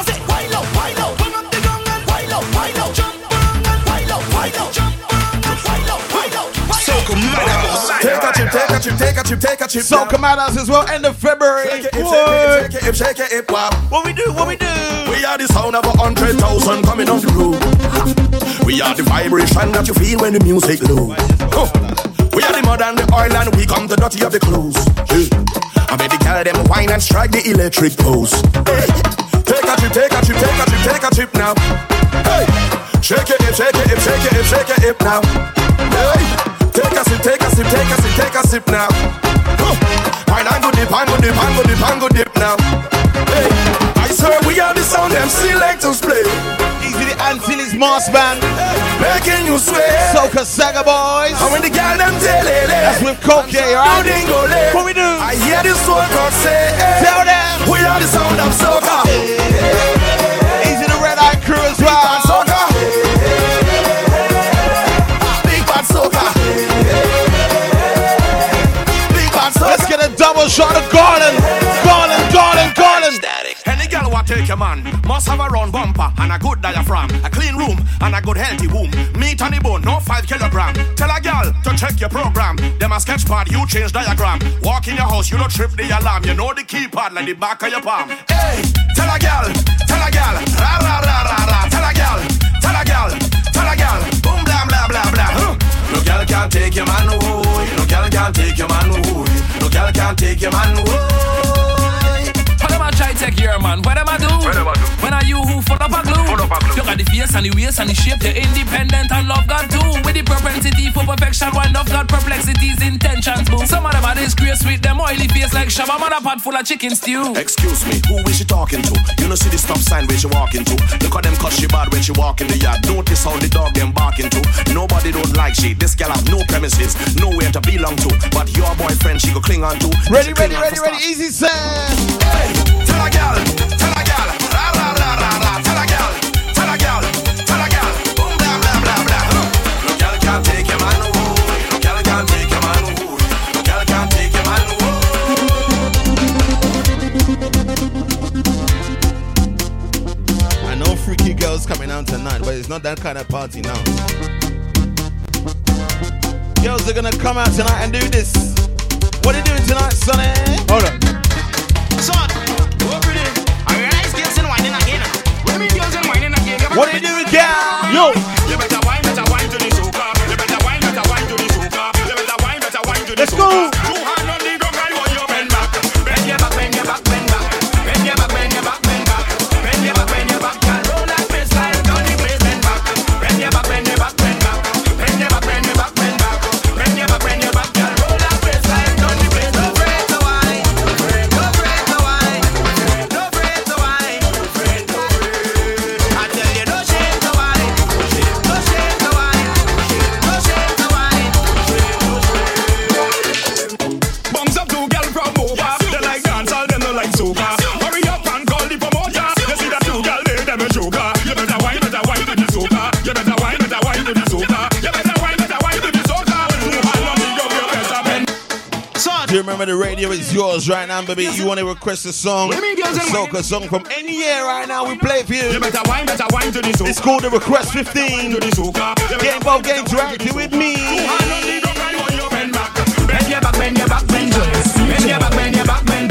chip, take a chip, take a chip, a chip. Soca as well, end of February. Shake it, shake it, shake it, shake it. What we do, what we do? We are the sound of a hundred thousand coming on the road. We are the vibration that you feel when the music low. We are the mud and the oil and we come the dirty of the clothes. Hey. I bet the girl them wine and strike the electric pose. Hey. Take a trip, take a trip, take a trip, take a trip now. Hey. Shake it, shake it, shake it, shake it, hip now. Hey. Take a sip, take a sip, take a sip, take a sip now. Wine and go dip, and go dip, and go dip, and go dip now. Hey. I swear we are the sound them selectors play. Easy the Antilles Mass Band. Making you swear. Soca Saga Boys. And when the girl them tell it, eh, That's with Coke, right? What we do? I hear the soul say, eh, Tell them. we are the sound of soca. Easy a double shot of Garland. Garland, Garland, Garland. Any girl what take your man must have a round bumper and a good diaphragm, a clean room and a good healthy womb. Meat on the bone, no five kilogram. Tell a girl to check your program. Them a sketch pad, you change diagram. Walk in your house, you don't trip the alarm. You know the keypad like the back of your palm. Hey, tell a girl, tell a girl, ra ra ra ra ra. Tell a girl, tell a girl, tell a girl, boom blah blah blah blah. Huh. No girl can take your man, oh. No girl can take your man, oh. Girl can take your man, oh. How them a try take your man? What them a do? When are you who full up a glue? You got the face and the waist and the shape. You're independent and love God too. With the propensity for perfection, one of God perplexities, intentions boo. Some of them are disgrace with them oily face like Shabba man a pot full of chicken stew. Excuse me, who is she talking to? You know see the stop sign where she walking to. Look at them cause she bad when she walk in the yard. Notice how the dog them barking to. Nobody don't like she. This girl have no premises, nowhere to belong to. But your boyfriend she go cling on to. Ready, She ready, ready, ready. Easy sound. Hey, tonight and do this. What are you doing tonight, Sonny? Hold on. Son, What are you doing, girl? Yo. You better wine, better wine to the soca. You better wine, better wine to the soca. You better wine, better wine to the Let's go. remember the radio is yours right now, baby. You want to request a song, a soca song from any year right now, we play for you. It's called The Request 15. Get involved, get interactive with me. Bend your back, bend your back, bend your back, bend your back, bend your back, bend your back.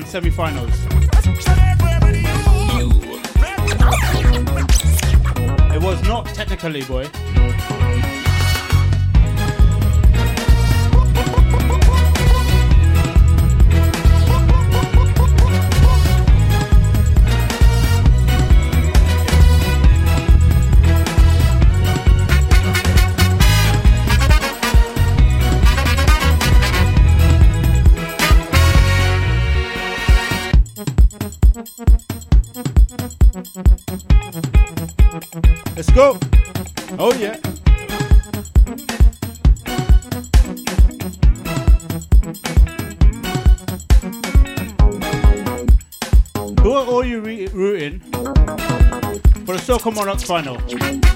round semi-finals. It was not technically, boy. come on up final.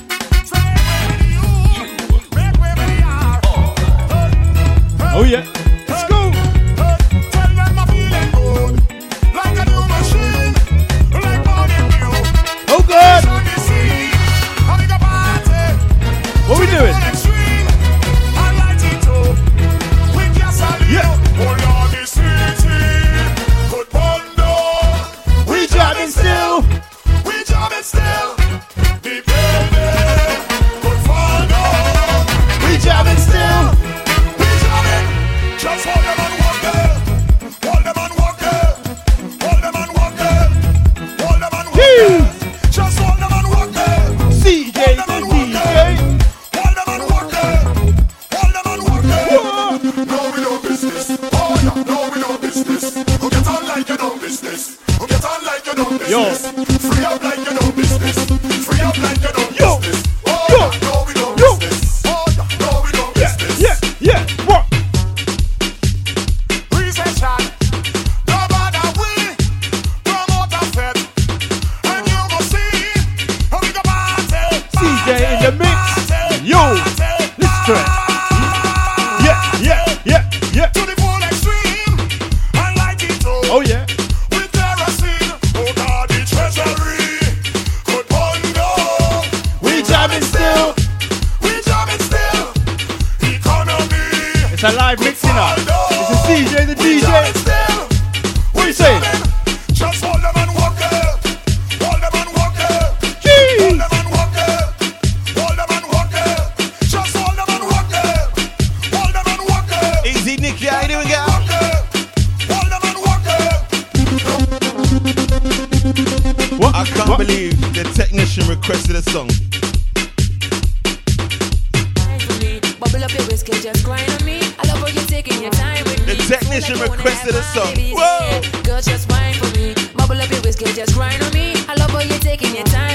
song. Whoa. Girl, just wine for me. Bubble up your whiskey, just grind on me. I love how you're taking your time.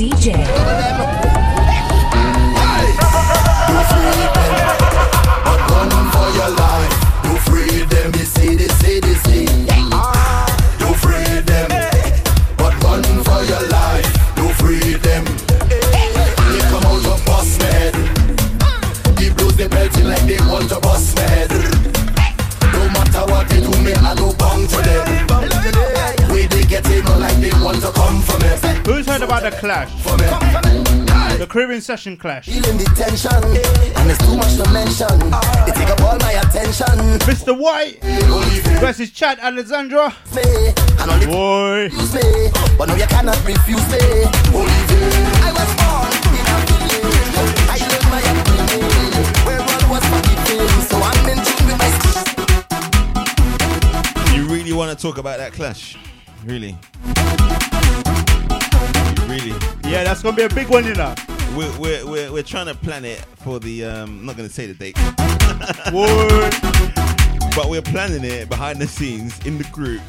DJ. Caribbean Session Clash. Feeling the tension, and it's too much to mention. It take up all my attention. Mr. White versus Chad Alexandra. Boy. Me, but no, you cannot refuse me. I was born in. I learned my upbringing, where all was forgiving. So I'm in tune with my You really want to talk about that clash? Really? Really? Yeah, that's gonna be a big one, you know. We're, we're, we're, we're trying to plan it for the. Um, I'm not going to say the date. but we're planning it behind the scenes in the group.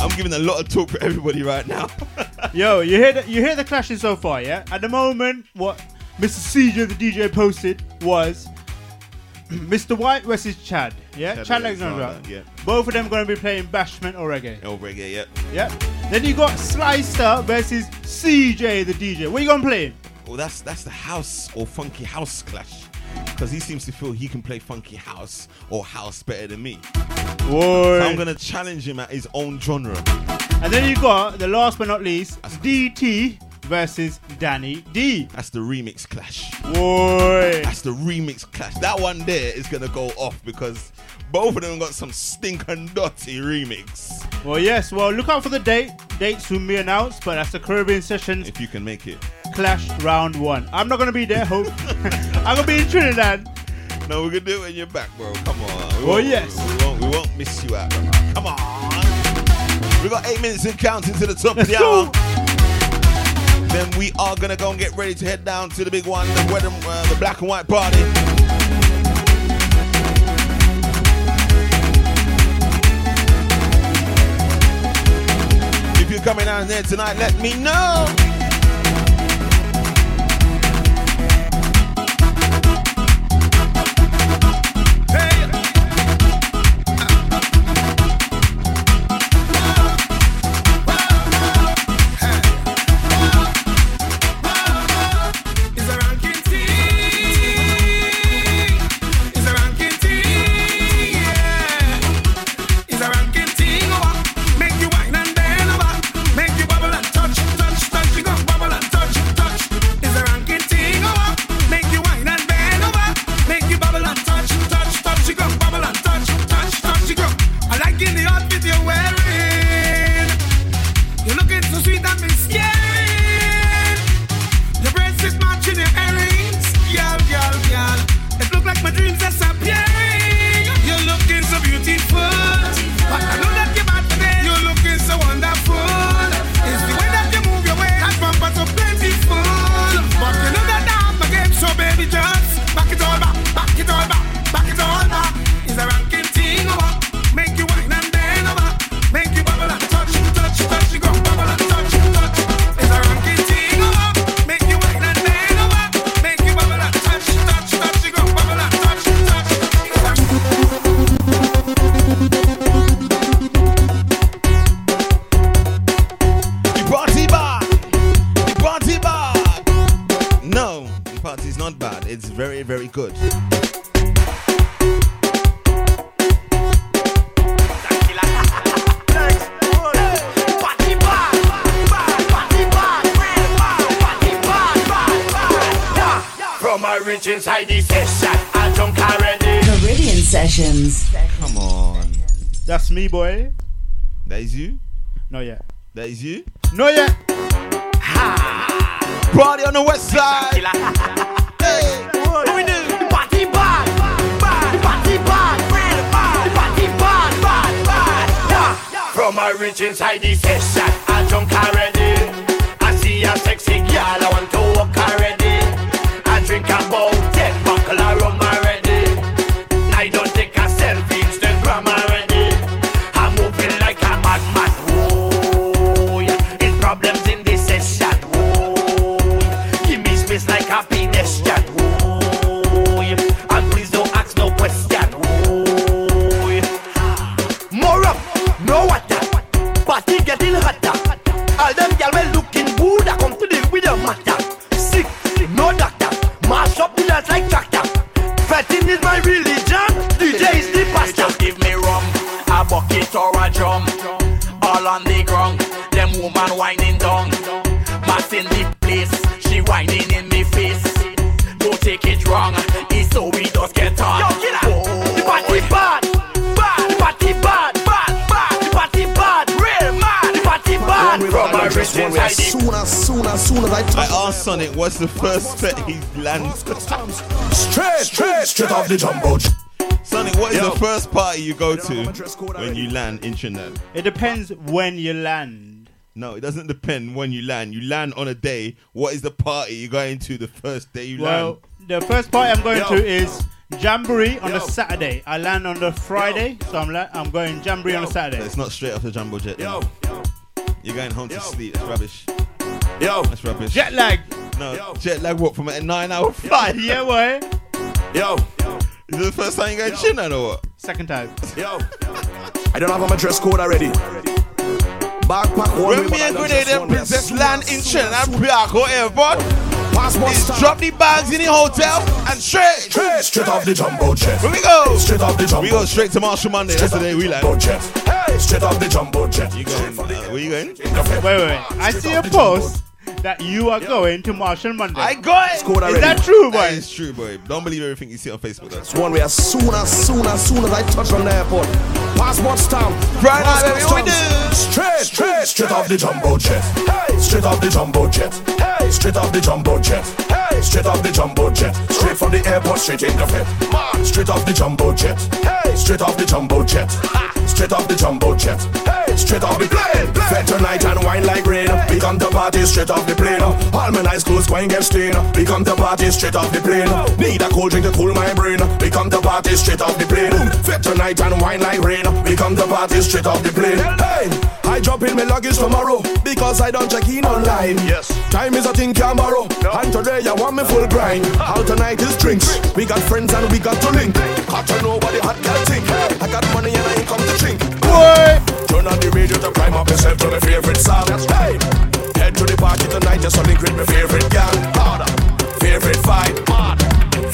I'm giving a lot of talk for everybody right now. Yo, you hear the, you hear the clashing so far, yeah? At the moment, what Mr. CJay the DJ posted was Mr. White versus Chad, yeah? Chad Chad, Alexander, yeah. Both of them going to be playing bashment or reggae. Oh, reggae, yep. Yep. Then you got Slicer versus CJay the DJ. What you gonna play? Well, that's that's the house or funky house clash. Because he seems to feel he can play funky house or house better than me. Boy. So I'm going to challenge him at his own genre. And then you got the last but not least, that's DT versus Danny D. That's the remix clash. Boy. That's the remix clash. That one there is going to go off because both of them got some stinking dirty remix. Well, yes. Well, look out for the date. Dates will be announced, but that's the Caribbean Sessions If you can make it. Clash Round One. I'm not gonna be there. Hope I'm gonna be in Trinidad. No, we're going to do it when you're back, bro. Come on. We Oh, yes. We won't, we won't miss you out. bro. Come on. We got eight minutes and counting to the top Let's of the go. hour. Then we are gonna go and get ready to head down to the big one, the wedding, uh, the black and white party. Coming down there tonight, let me know. Inside the session, I drunk already. Caribbean Sessions. Come on. That's me, boy. That is you? No, yet. That is you? No, yet. Party on the west side. Hey, what we do? From my rich inside the session, I drunk already. I see a sexy girl, I want to Sonic, what's the first set he lands? Straight, straight, straight off the jumbo. jet. Sonic, what is Yo. the first party you go to when you land in Trinidad? It depends when you land. No, it doesn't depend when you land. You land on a day. What is the party you're going to the first day you Well, land? the first party I'm going Yo. to is Jamboree on Yo. the Saturday. I land on the Friday, so I'm la- I'm going Jamboree on the Saturday. It's not straight off the jumbo jet. Yo. You're going home to sleep. It's rubbish. Yo. That's rubbish. Jet lag. No, jet lag what? From a nine hour flight? yeah, boy. Yo. Is it the first time you going to Trinidad or what? Second time. Yo. I don't have my dress code already. Backpack one When me and don't Grenade just and. Princess land in Trinidad, Prague, whatever. Passport is stamp. drop the bags in the hotel and straight. Straight, straight off the jumbo jet. Where we go? Straight off the jumbo. We go straight to Machel Monday. That's the day we land. Jumbo jet. Hey, straight off the jumbo jet. You going? Uh, where you going? Wait, wait, wait. I see a post that you are going to Machel Monday. I got it. Scored Is already. that true, boy? That is true, boy. Don't believe everything you see on Facebook. That's One way as soon as soon as soon as I touch on the airport. Passport stamp. Friday night, Passport baby, what we stamp. Straight, straight, straight off the jumbo jet. Hey, straight off the jumbo jet. Hey, straight off the jumbo jet. Hey, straight off the jumbo jet. Straight from the airport, straight in the fit. Man, straight off the jumbo jet. Hey, straight off the jumbo jet. Straight off the jumbo jet. Hey, straight off the plane. Fed tonight and wine like rain. We come to party straight off the plane. All my nice clothes going get stained. We come to party straight off the plane. Need a cold drink to cool my brain. We come to party straight off the plane. Fed tonight and wine like rain. We come to party straight off the plane. Hey, I drop in my luggage tomorrow because I don't check in online. Yes. Time is a thing can borrow. And today I want me full grind. All tonight is drinks. We got friends and we got to link. Got to know what the hot girl think. I got money and I ain't come to drink. Boy. Turn on the radio to prime up yourself to my favorite song. Hey. Head to the party tonight just to link with my favorite gang. Harder. Favorite fight. Hard.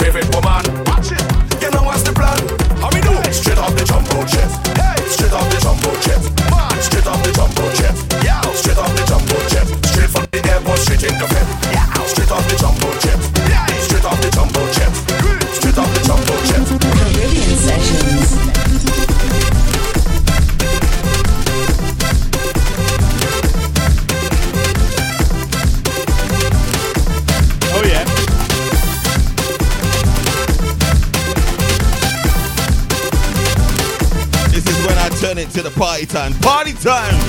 Favorite woman. Watch it. You know what's the plan? How we do? Straight off the jumbo jet. Hey. Straight off the jumbo jet. Man. Straight off the jumbo jet. Yeah. Straight off the jumbo jet. Straight from the airport straight in the bed. Yeah. Straight off the jumbo jet. To the party time. Party time!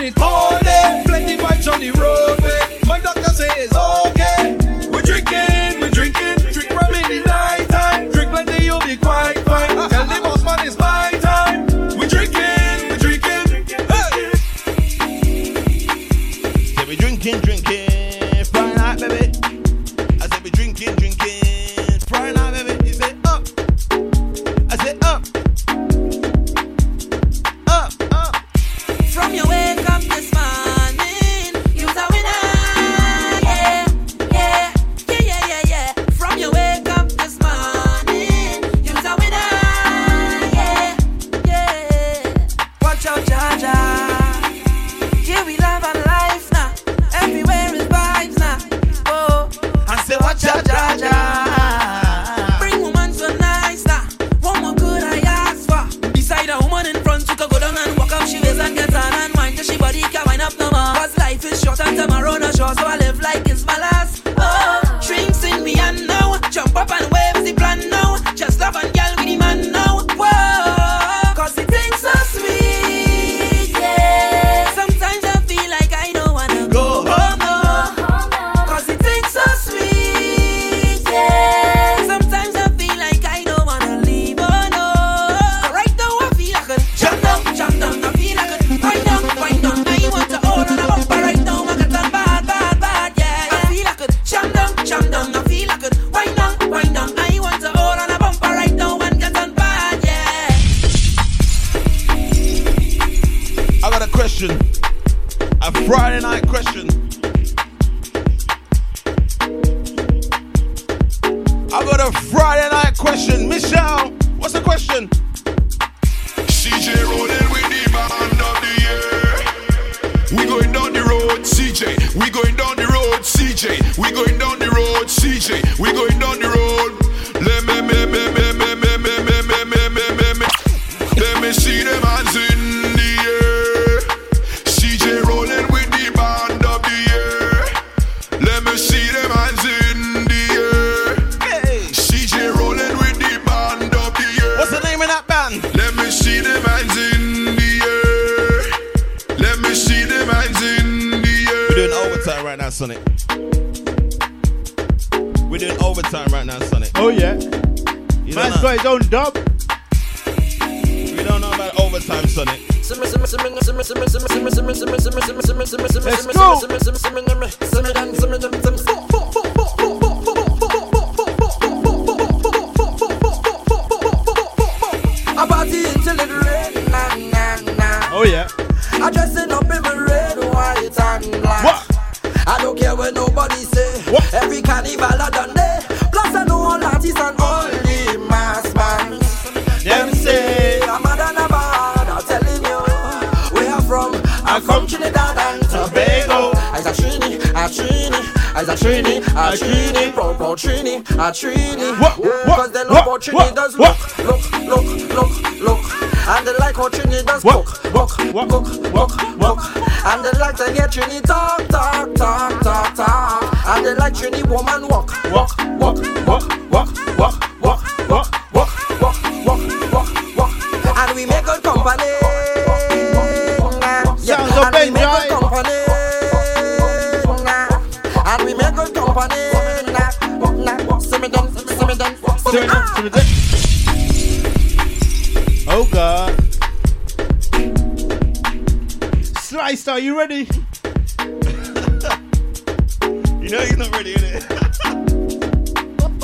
minute. Oh!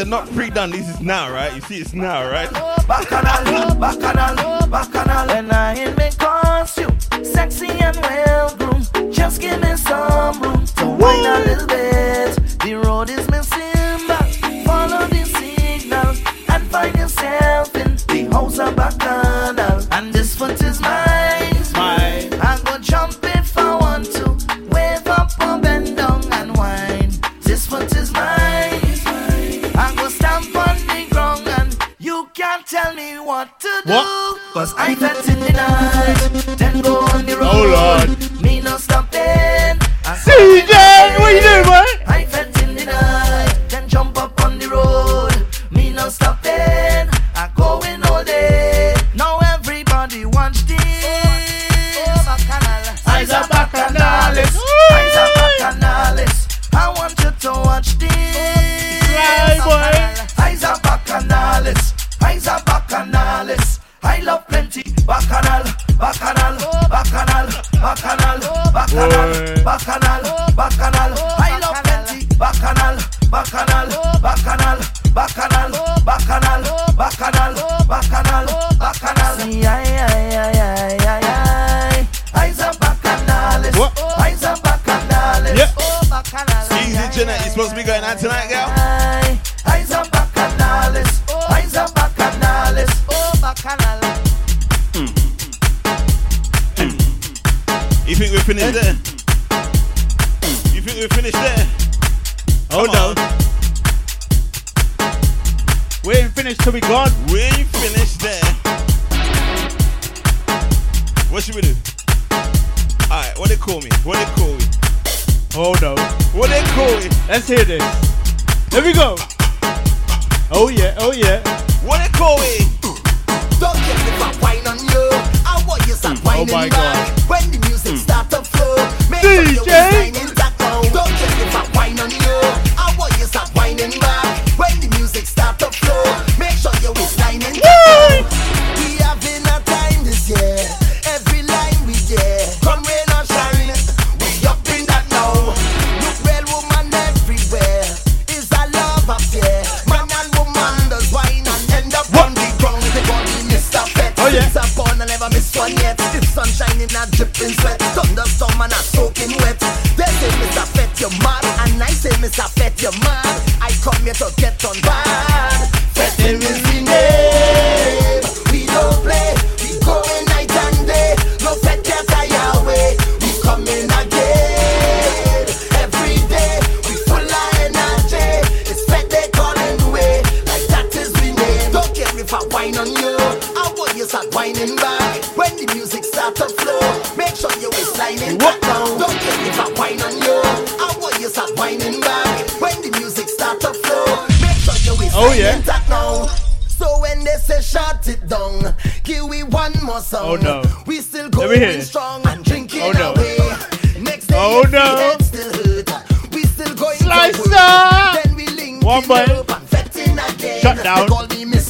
are not pre-done. This is now, right? You see, it's now, right? Bacchanal, bacchanal, bacchanal. When I encompass you, sexy and well groomed, just give me some room to wine a little bit. Cause I can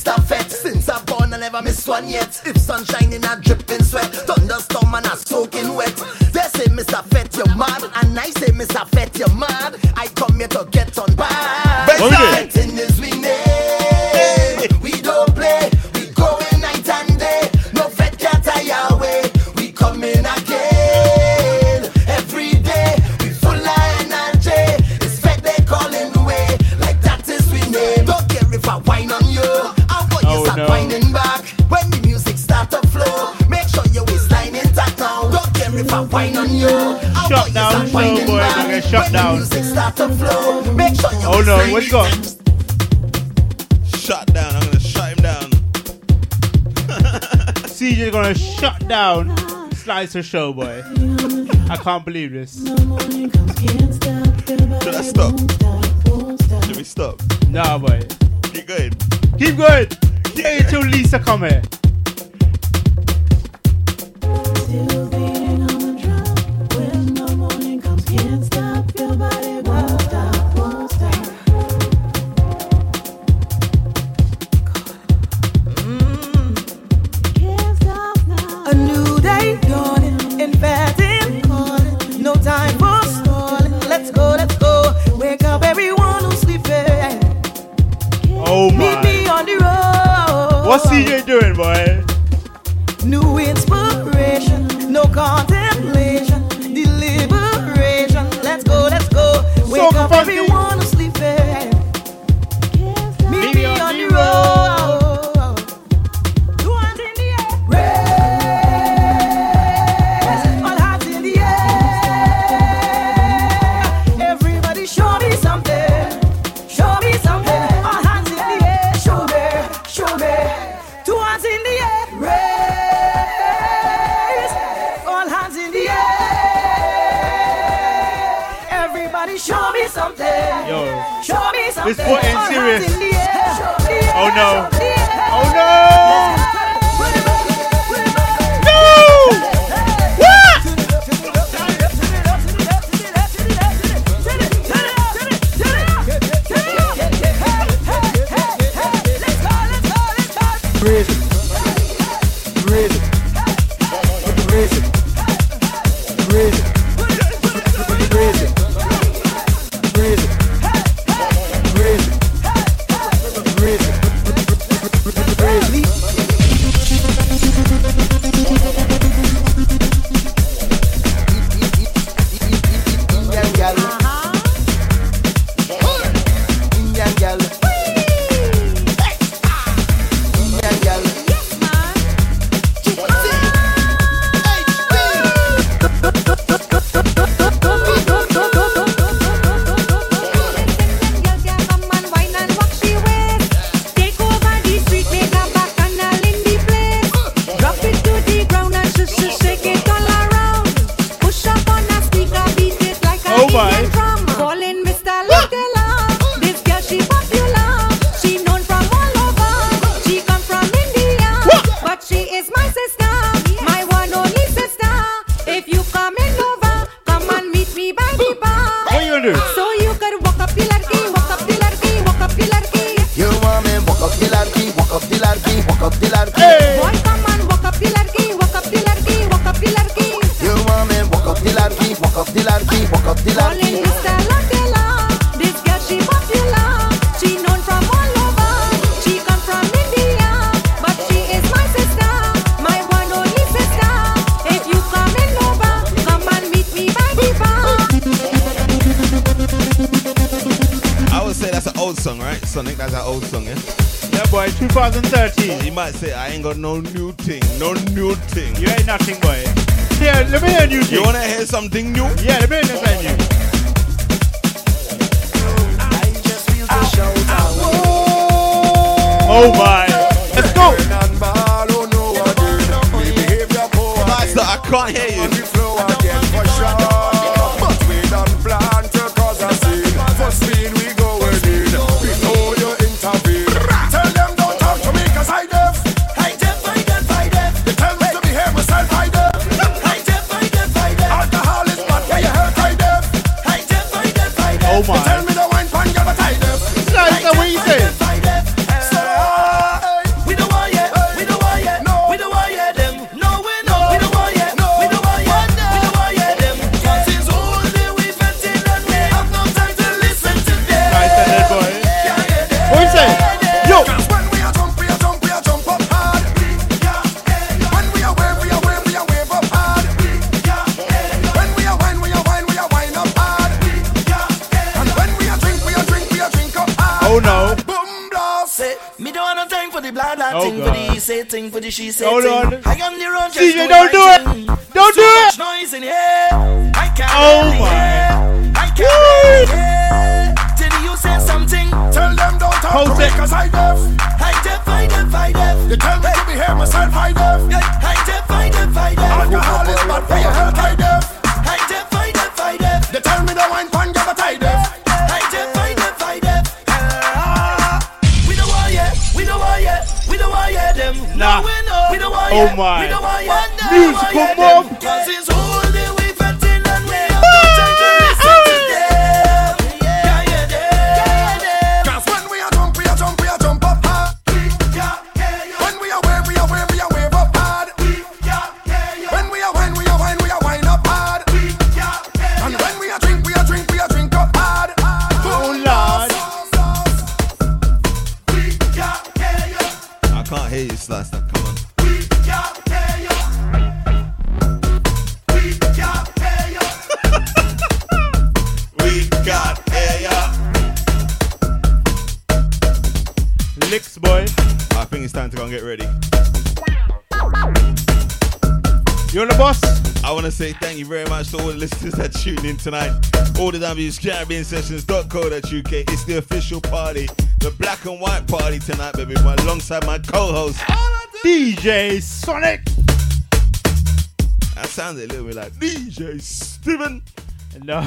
estafette. Since I born, I never miss one yet. If sunshine shining I dripping sweat, thunderstorm and I soaking wet. They say, Mr. Fett, you're mad. And I say, Mr. Fett, you're mad. I come here to get on bad. shut down. oh no, what's going Shut down, I'm gonna shut him down. CJay's gonna shut down Slicer Show, boy. I can't believe this. Should I stop? Should we stop? Nah, boy. Keep going. Keep going. Keep until Lisa come here. Sonic, Sonic, that's our old song, yeah? Yeah, boy, 2013. You might say, I ain't got no new thing, no new thing. You ain't nothing, boy. Yeah, let me hear new thing. You wanna hear something new? Yeah, let me hear something new. Oh my. Let's go. Master, I can't hear you. could she say? Hold on. tonight. All the W's Caribbean Sessions.co.uk. It's the official party, the black and white party tonight, baby. My, alongside my co-host DJ Sonic. That sounded a little bit like DJ Steven. No.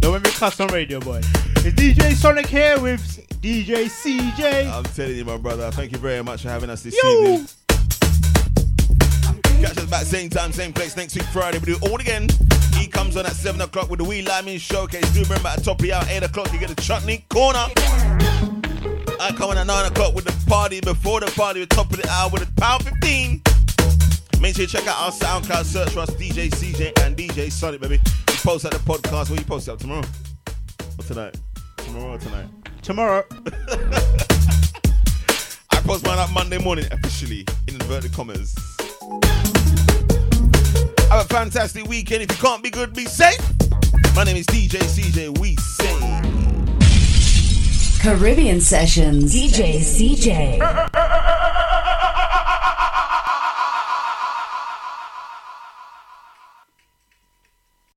Don't make me cuss on radio, boy. It's DJ Sonic here with DJ CJay. I'm telling you, my brother. Thank you very much for having us this Yo. evening. Catch us back same time, same place next week Friday. We do it all again. He comes on at seven o'clock with the Wee Liming Showcase. Do remember at the top of the hour, eight o'clock, you get a chutney corner. I come on at nine o'clock with the party before the party, with top of the hour with the pound fifteen. Make sure you check out our SoundCloud, search for us DJ CJay and DJ Sonic, baby. We post out the podcast. What you post out tomorrow? Or tonight? Tomorrow or tonight? Tomorrow. I post mine up Monday morning officially in inverted commas. Have a fantastic weekend. If you can't be good, be safe. My name is DJ CJay. We say. Caribbean Sessions. DJ CJay.